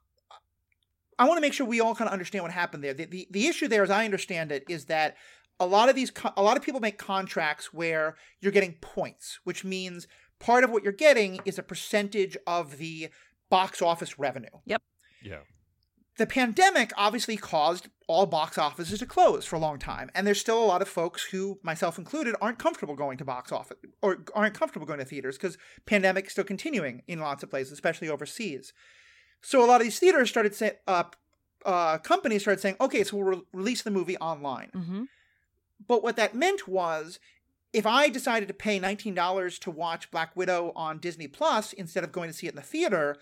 I want to make sure we all kind of understand what happened there. The, the the issue there, as I understand it, is that a lot of these a lot of people make contracts where you're getting points, which means part of what you're getting is a percentage of the box office revenue. Yep. Yeah. The pandemic obviously caused all box offices to close for a long time, and there's still a lot of folks who, myself included, aren't comfortable going to box office or aren't comfortable going to theaters because pandemic is still continuing in lots of places, especially overseas. So a lot of these theaters started saying, uh, uh, companies started saying, okay, so we'll re- release the movie online. hmm But what that meant was if I decided to pay $19 to watch Black Widow on Disney Plus instead of going to see it in the theater,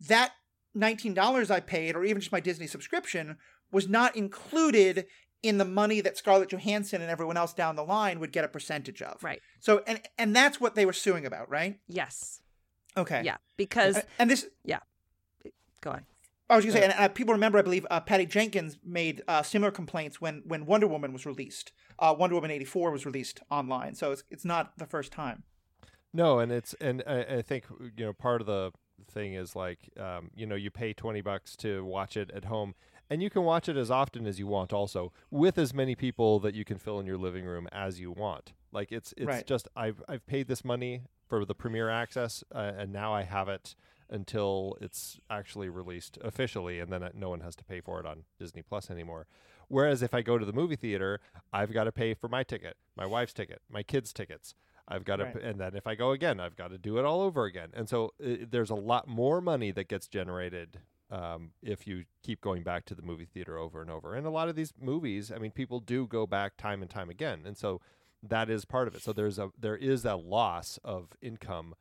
that $19 I paid, or even just my Disney subscription, was not included in the money that Scarlett Johansson and everyone else down the line would get a percentage of. Right. So and and that's what they were suing about, right? Yes. Okay. Yeah. Because And, and this yeah. go on. I was going to say, and uh, people remember, I believe, uh, Patty Jenkins made uh, similar complaints when when Wonder Woman was released. Uh, Wonder Woman eighty four was released online, so it's it's not the first time. No, and it's and I, I think you know part of the thing is like um, you know you pay twenty bucks to watch it at home, and you can watch it as often as you want, also with as many people that you can fill in your living room as you want. Like it's it's Right. just I've I've paid this money for the premiere access, uh, and now I have it until it's actually released officially, and then uh, no one has to pay for it on Disney Plus anymore. Whereas if I go to the movie theater, I've got to pay for my ticket, my wife's ticket, my kids' tickets. I've got to, Right. and then if I go again, I've got to do it all over again. And so uh, there's a lot more money that gets generated um, if you keep going back to the movie theater over and over. And a lot of these movies, I mean, people do go back time and time again, and so that is part of it. So there's a there is a loss of income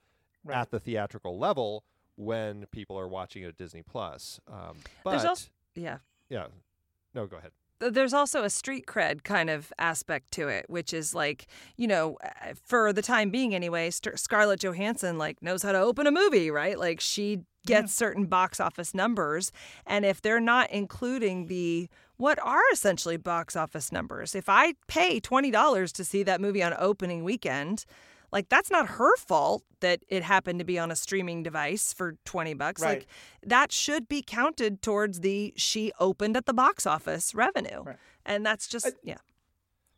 Right. at the theatrical level when people are watching it at Disney Plus. Um, but There's also yeah. yeah, no, go ahead. Th- there's also a street cred kind of aspect to it, which is like, you know, uh, for the time being anyway, St- Scarlett Johansson like knows how to open a movie, right? Like she gets certain box office numbers, and if they're not including the what are essentially box office numbers, if I pay twenty dollars to see that movie on opening weekend. Like that's not her fault that it happened to be on a streaming device for 20 bucks. Right. Like that should be counted towards the she opened at the box office revenue. Right. And that's just yeah.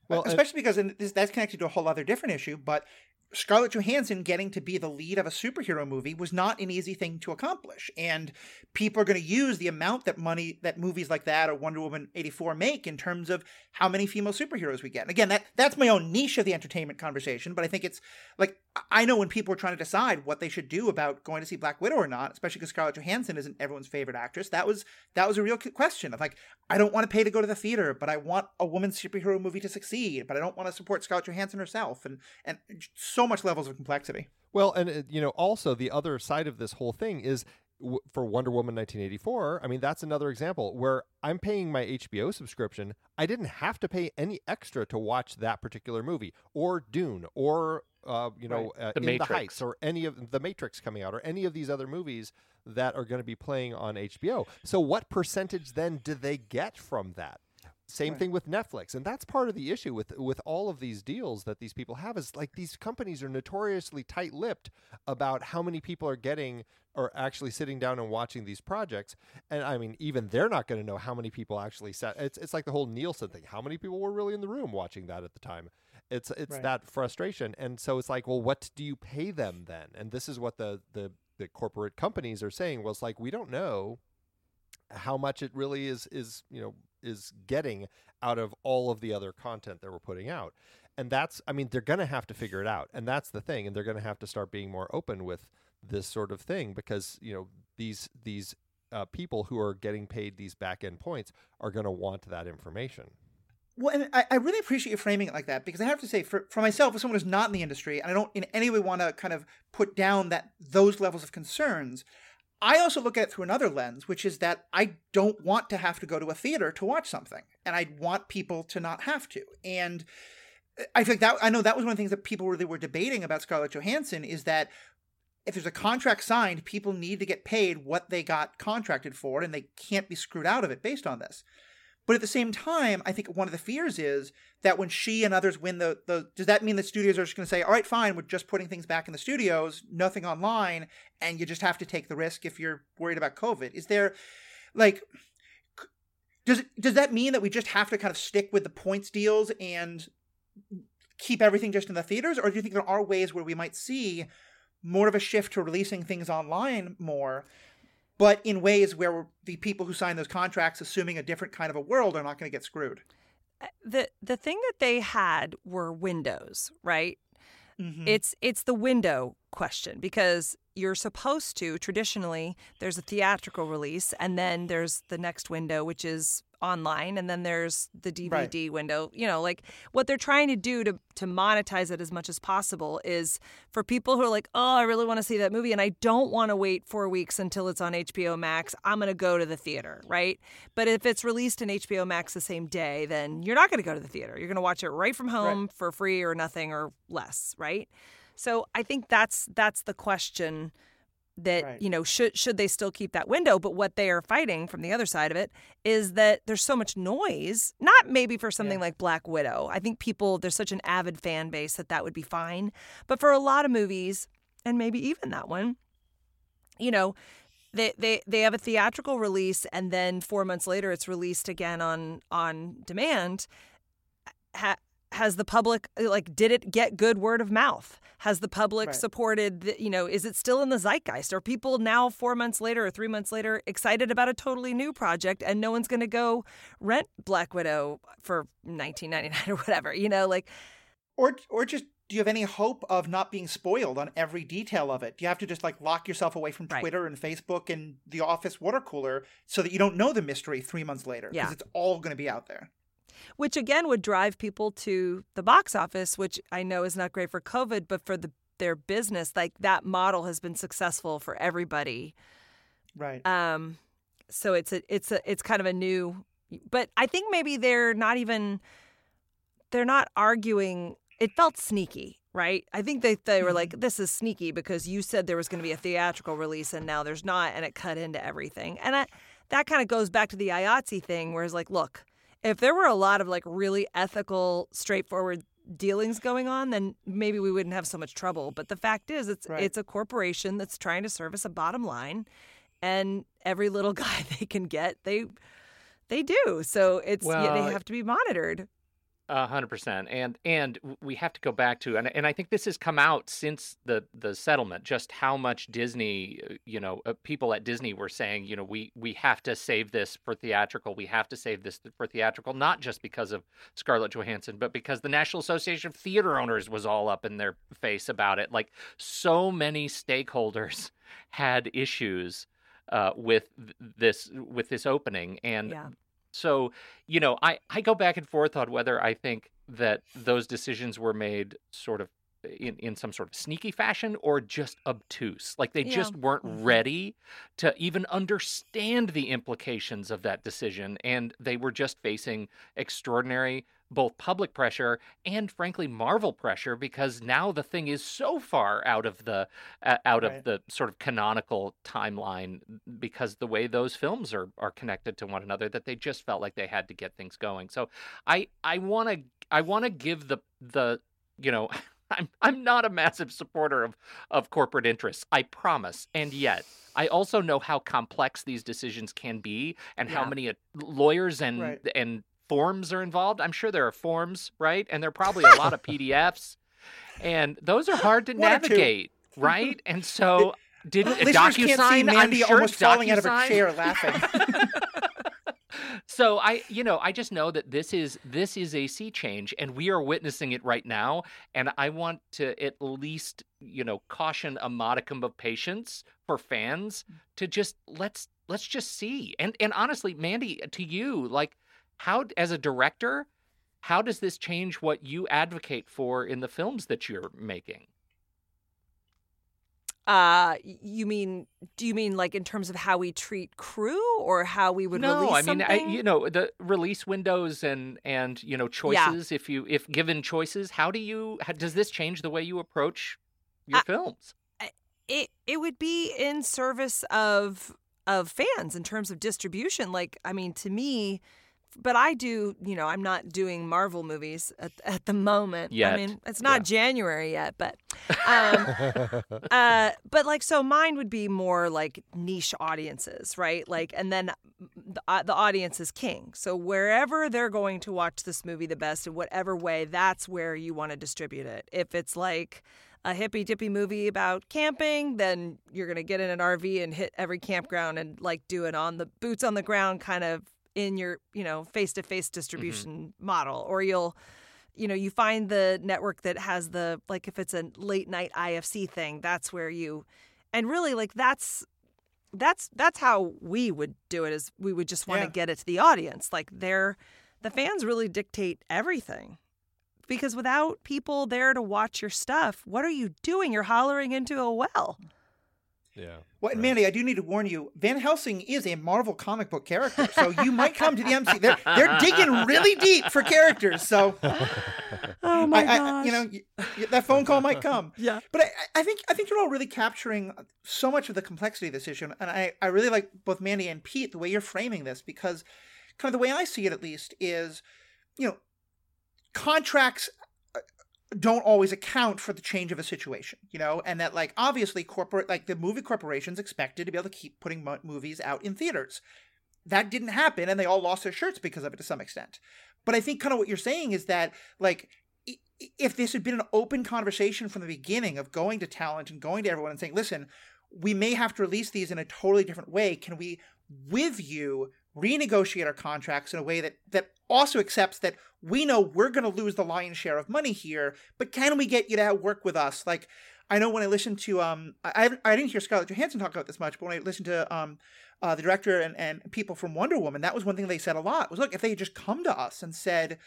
Well, Well, and- especially because and this, that's connected to a whole other different issue. But Scarlett Johansson getting to be the lead of a superhero movie was not an easy thing to accomplish, and people are going to use the amount that money that movies like that or Wonder Woman eighty four make in terms of how many female superheroes we get. And again, that that's my own niche of the entertainment conversation, but I think it's like I know when people are trying to decide what they should do about going to see Black Widow or not, especially because Scarlett Johansson isn't everyone's favorite actress. That was that was a real question of like I don't want to pay to go to the theater, but I want a woman's superhero movie to succeed, but I don't want to support Scarlett Johansson herself, and and so much levels of complexity. Well, and uh, you know, also the other side of this whole thing is w- for Wonder Woman 1984. I mean, that's another example where I'm paying my HBO subscription. I didn't have to pay any extra to watch that particular movie, or Dune, or uh, you know, uh, The In the Matrix. Heights, or any of the Matrix coming out, or any of these other movies that are going to be playing on HBO. So, what percentage then do they get from that? Same Right. thing with Netflix, and that's part of the issue with with all of these deals that these people have is like these companies are notoriously tight-lipped about how many people are getting or actually sitting down and watching these projects. And I mean, even they're not going to know how many people actually sat. It's it's like the whole Nielsen thing. How many people were really in the room watching that at the time? It's it's Right. that frustration, and so it's like, well, what do you pay them then? And this is what the the the corporate companies are saying. Well, it's like we don't know how much it really is is you know is getting out of all of the other content that we're putting out. And that's i mean they're going to have to figure it out. And that's the thing and they're going to have to start being more open with this sort of thing because you know these these uh, people who are getting paid these back end points are going to want that information. Well, and I, I really appreciate you framing it like that because I have to say, for, for myself, as someone who's not in the industry, and I don't in any way want to kind of put down that those levels of concerns, I also look at it through another lens, which is that I don't want to have to go to a theater to watch something, and I want people to not have to. And I think that I know that was one of the things that people really were debating about Scarlett Johansson is that if there's a contract signed, people need to get paid what they got contracted for, and they can't be screwed out of it based on this. But at the same time, I think one of the fears is that when she and others win the, the does that mean the studios are just going to say, all right, fine, we're just putting things back in the studios, nothing online, and you just have to take the risk if you're worried about COVID? Is there, like, does does that mean that we just have to kind of stick with the points deals and keep everything just in the theaters, or do you think there are ways where we might see more of a shift to releasing things online more? But in ways where the people who sign those contracts, assuming a different kind of a world, are not going to get screwed. The the thing that they had were windows, right? Mhm. It's it's the window question because you're supposed to traditionally there's a theatrical release and then there's the next window which is online and then there's the DVD window. You know, like what they're trying to do to to monetize it as much as possible is for people who are like, "Oh, I really want to see that movie and I don't want to wait 4 weeks until it's on HBO Max. I'm going to go to the theater," right? But if it's released in HBO Max the same day, then you're not going to go to the theater. You're going to watch it right from home for free or nothing or less, right? So I think that's that's the question that Right. you know should should they still keep that window but what they are fighting from the other side of it is that there's so much noise not maybe for something Yeah. like black widow i think people there's such an avid fan base that that would be fine but for a lot of movies and maybe even that one you know they, they they have a theatrical release and then four months later it's released again on on demand ha, has the public uh, like did it get good word of mouth has the public Right. supported the, you know is it still in the zeitgeist are people now four months later or three months later excited about a totally new project and no one's going to go rent black widow for 1999 (laughs) or whatever you know like or or just do you have any hope of not being spoiled on every detail of it? Do you have to just like lock yourself away from Right. Twitter and Facebook and the office water cooler so that you don't know the mystery three months later? Yeah. it's all going to be out there. Which again would drive people to the box office, which I know is not great for COVID, but for the their business, like that model has been successful for everybody. Right. Um, so it's a it's a it's kind of a new, but I think maybe they're not even they're not arguing. It felt sneaky, right? I think they they were like, this is sneaky because you said there was going to be a theatrical release and now there's not, and it cut into everything. And I, that kind of goes back to the IATSE thing, where it's like, look, if there were a lot of like really ethical, straightforward dealings going on, then maybe we wouldn't have so much trouble. But the fact is, it's Right. it's a corporation that's trying to service a bottom line, and every little (laughs) guy they can get, they they do. So it's yeah, they have to be monitored. Hundred percent, and and we have to go back to, and and I think this has come out since the the settlement, just how much Disney, uh, you know, uh, people at Disney were saying, you know, we we have to save this for theatrical, we have to save this for theatrical, not just because of Scarlett Johansson, but because the National Association of Theater Owners was all up in their face about it. Like so many stakeholders (laughs) had issues uh, with this with this opening, and Yeah. So, you know, I, I go back and forth on whether I think that those decisions were made sort of in, in some sort of sneaky fashion or just obtuse. Like they Yeah. just weren't Mhm. ready to even understand the implications of that decision. And they were just facing extraordinary both public pressure and frankly Marvel pressure because now the thing is so far out of the uh, out Right. of the sort of canonical timeline because the way those films are are connected to one another that they just felt like they had to get things going. So I I want to I want to give the the you know (laughs) I'm I'm not a massive supporter of of corporate interests. I promise. And yet I also know how complex these decisions can be and how many uh, lawyers and Right. and forms are involved. I'm sure there are forms, right? And there are probably a lot of (laughs) PDFs. And those are hard to One or two. navigate, right? And so did a Listeners can't see DocuSign, Mandy I'm sure almost falling out of her chair laughing. (laughs) so I, you know, I just know that this is this is a sea change, and we are witnessing it right now. And I want to at least, you know, caution a modicum of patience for fans mm. to just let's let's just see. And and honestly, Mandy, to you, like, how as a director, how does this change what you advocate for in the films that you're making? Uh, you mean? Do you mean like in terms of how we treat crew, or how we would no, release I mean, I, you know, the release windows and and you know choices. If you if given choices, how do you? How, does this change the way you approach your I- films? it it would be in service of of fans in terms of distribution like i mean to me but i do you know i'm not doing marvel movies at, at the moment Yet. i mean it's not Yeah. january yet but um (laughs) uh but like so mine would be more like niche audiences right like and then the, uh, the audience is king so wherever they're going to watch this movie the best in whatever way that's where you want to distribute it if it's like a hippy dippy movie about camping, then you're gonna get in an RV and hit every campground and like do it on the boots on the ground kind of in your you know face to face distribution model, or you'll you know you find the network that has the like if it's a late night IFC thing, that's where you and really like that's that's that's how we would do it is we would just want to Yeah. get it to the audience like they're the fans really dictate everything because without people there to watch your stuff, what are you doing? You're hollering into a well. Yeah. Well, right. Mandy, I do need to warn you. Van Helsing is a Marvel comic book character, so you might come to the MC. They're, they're digging really deep for characters, so (laughs) (laughs) Oh I, I, you know y- y- that phone call might come. (laughs) Yeah. But I, I think I think you're all really capturing so much of the complexity of this issue, and I, I really like both Mandy and Pete the way you're framing this because kind of the way I see it at least is, you know, contracts don't always account for the change of a situation, you know, and that like obviously corporate like the movie corporations expected to be able to keep putting mo- movies out in theaters. That didn't happen, and they all lost their shirts because of it to some extent. But I think kind of what you're saying is that like if this had been an open conversation from the beginning of going to talent and going to everyone and saying, listen, we may have to release these in a totally different way. Can we, with you, renegotiate our contracts in a way that that also accepts that we know we're going to lose the lion's share of money here, but can we get you to work with us? Like, I know when I listened to um, I I didn't hear Scarlett Johansson talk about this much, but when I listened to um, uh, the director and and people from Wonder Woman, that was one thing they said a lot was look if they had just come to us and said.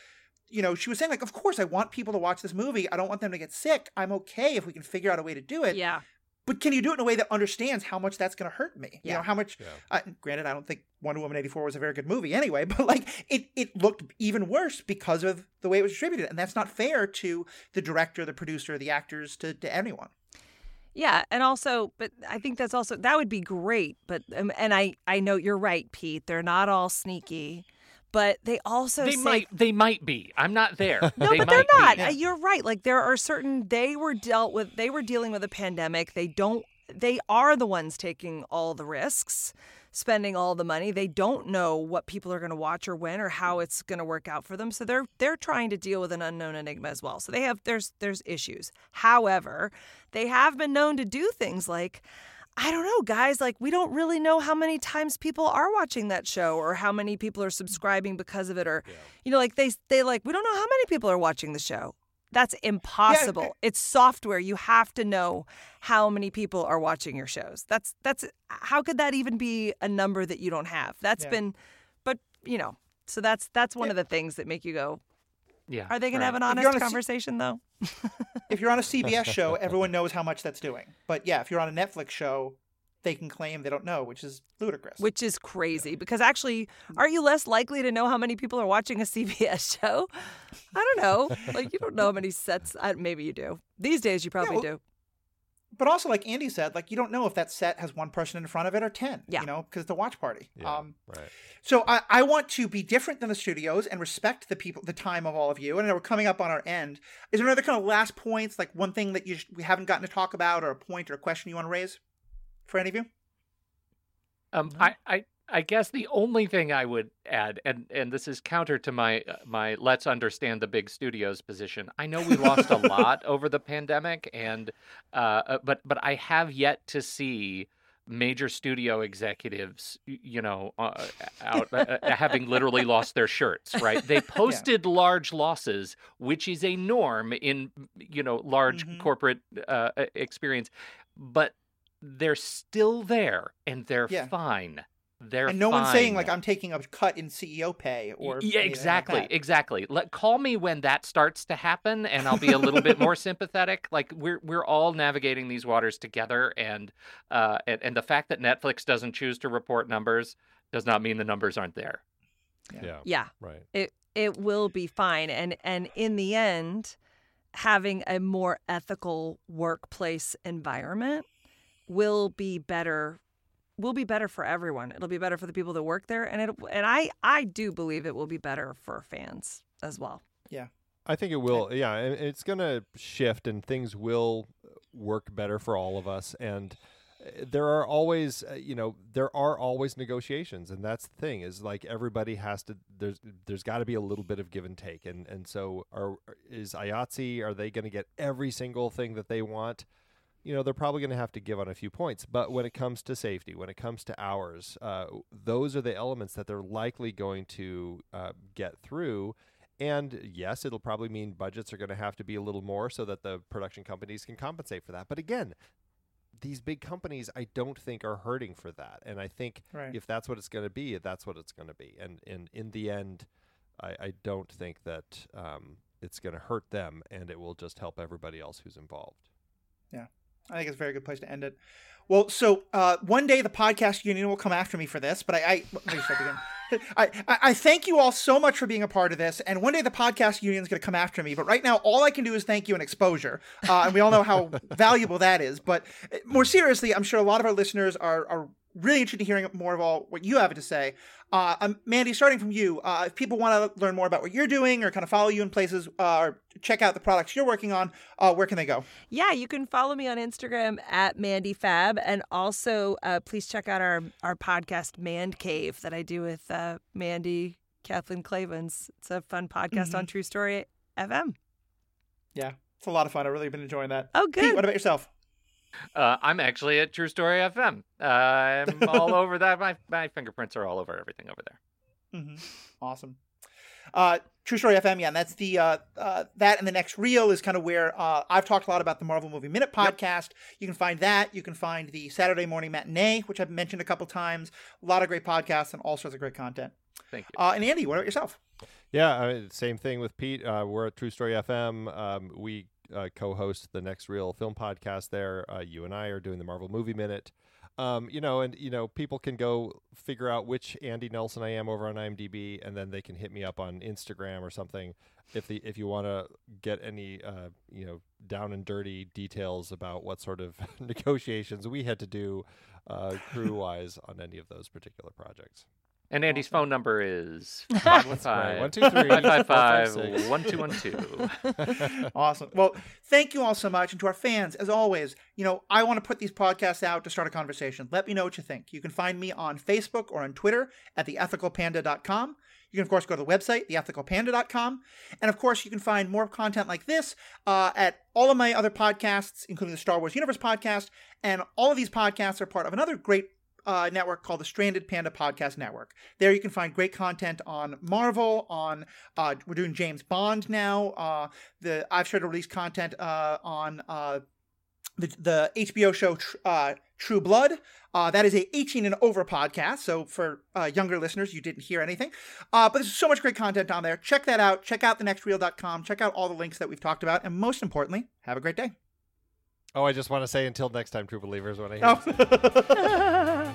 You know, she was saying like, of course, I want people to watch this movie. I don't want them to get sick. I'm okay if we can figure out a way to do it Yeah. But can you do it in a way that understands how much that's going to hurt me? You know, how much. Yeah. Uh, granted, I don't think Wonder Woman eighty four was a very good movie anyway, (laughs) but like it, it looked even worse because of the way it was distributed, and that's not fair to the director, the producer, the actors, to to anyone. Yeah, and also, but I think that's also that would be great. But um, and I I know you're right, Pete. They're not all sneaky, but they also They say might they might be. I'm not there. (laughs) no, they but they're might be. not. Uh, You're right. Like there are certain they were dealt with. They were dealing with a pandemic. They don't. They are the ones taking all the risks, spending all the money. They don't know what people are going to watch or when or how it's going to work out for them. So they're they're trying to deal with an unknown enigma as well. So they have there's there's issues. However, they have been known to do things like. I don't know, guys. Like, we don't really know how many times people are watching that show, or how many people are mm. subscribing because of it, or you know, like they they like we don't know how many people are watching the show. That's impossible. it's software. You have to know how many people are watching your shows. That's that's how could that even be a number that you don't have? That's Yeah. been, but you know, so that's that's one Yeah. of the things that make you go. Yeah. Are they going to have an honest you're on a se- conversation though? (laughs) If you're on a CBS show, (laughs) everyone knows how much that's doing. But yeah, if you're on a Netflix show, they can claim they don't know, which is ludicrous. Which is crazy because actually, aren't you less likely to know how many people are watching a (laughs) CBS show? I don't know. Like you don't know how many sets. I, maybe you do. These days, you probably well, do. But also, like Andy said, like you don't know if that set has one person in front of it or ten. Yeah. You know, because it's a watch party. Yeah, Um, right. So I, I want to be different than the studios and respect the people, the time of all of you. And I know we're coming up on our end. Is there another kind of last points, like one thing that you sh- we haven't gotten to talk about, or a point or a question you want to raise for any of you? Um, I, I, I guess the only thing I would add, and and this is counter to my uh, my let's understand the big studios position. I know we lost a lot (laughs) over the pandemic, and uh, uh, but but I have yet to see major studio executives, you know, uh, out uh, uh, having literally lost their shirts. Right? They (laughs) posted large losses, which is a norm in you know large Mhm. corporate uh, uh, experience, but they're still there and they're Yeah. fine. They're and no one's saying like I'm taking a cut in CEO pay or yeah, anything like exactly, that. exactly. Let call me when that starts to happen, and I'll be a little bit more (laughs) sympathetic. Like we're we're all navigating these waters together, and uh, and, and the fact that Netflix doesn't choose to report numbers does not mean the numbers aren't there. Yeah. Yeah. Right. it it will be fine and and in the end having a more ethical workplace environment will be better will be better for everyone it'll be better for the people that work there and it and i i do believe it will be better for fans as well Yeah, I think it will. Yeah, it's going to shift, and things will work better for all of us. And uh, there are always, uh, you know, there are always negotiations, and that's the thing is like everybody has to. There's there's got to be a little bit of give and take, and and so are is IATSE are they going to get every single thing that they want? You know, they're probably going to have to give on a few points. But when it comes to safety, when it comes to hours, uh, those are the elements that they're likely going to uh, get through. And yes, it'll probably mean budgets are going to have to be a little more so that the production companies can compensate for that. But again, these big companies, I don't think are hurting for that. And I think Right. if that's what it's going to be, that's what it's going to be. And, and in the end, I, I don't think that um, it's going to hurt them and it will just help everybody else who's involved. I think it's a very good place to end it. Well, so uh, one day the podcast union will come after me for this, but I, I let me start again. (laughs) I, I, thank you all so much for being a part of this, and one day the podcast union is going to come after me. But right now, all I can do is thank you and exposure, uh, and we all know how (laughs) valuable that is. But uh, more seriously, I'm sure a lot of our listeners are are really interested in hearing more of all what you have to say. Uh, um, Mandy, starting from you, uh, if people want to learn more about what you're doing or kind of follow you in places uh, or check out the products you're working on, uh, where can they go? yeah you can follow me on instagram at mandy fab and also uh, please check out our our podcast Mandcave that i do with uh, mandy kathleen clavens it's a fun podcast on true story fm Yeah, it's a lot of fun. I've really been enjoying that. oh Pete, good what about yourself? Uh, I'm actually at TruStory FM. Uh, I'm all (laughs) over that. My my fingerprints are all over everything over there. Mm-hmm. Awesome. Uh, TruStory FM, yeah, and that's the uh, uh, that and the next reel is kind of where uh, I've talked a lot about the Marvel Movie Minute podcast. Yep. You can find that. You can find the Saturday Morning Matinee, which I've mentioned a couple times. A lot of great podcasts and all sorts of great content. Thank you. Uh, and Andy, what about yourself? Yeah, I mean, same thing with Pete. Uh, we're at TruStory FM. Um, we uh, co-host the Next Reel Film podcast there. Uh, you and I are doing the Marvel Movie Minute. Um, you know, and you know, people can go figure out which Andy Nelson I am over on IMDb, and then they can hit me up on Instagram or something if the if you want to get any uh, you know down and dirty details about what sort of (laughs) negotiations we had to do uh, crew wise on any of those particular projects. And Andy's phone number is (laughs) 515 Awesome. Well, thank you all so much. And to our fans, as always, you know, I want to put these podcasts out to start a conversation. Let me know what you think. You can find me on Facebook or on Twitter at theethicalpanda.com. You can, of course, go to the website, theethicalpanda.com. And, of course, you can find more content like this uh, at all of my other podcasts, including the Star Wars Universe podcast. And all of these podcasts are part of another great uh, network called the Stranded Panda Podcast Network. There you can find great content on Marvel. On uh, we're doing James Bond now. Uh, the I've started to release content uh, on uh, the the HBO show uh, True Blood. that is a 18 and over podcast. So for younger listeners, you didn't hear anything. but there's so much great content on there. Check that out. Check out thenextreel.com. Check out all the links that we've talked about. And most importantly, have a great day. Oh, I just want to say until next time, true believers, when I hear oh. (laughs)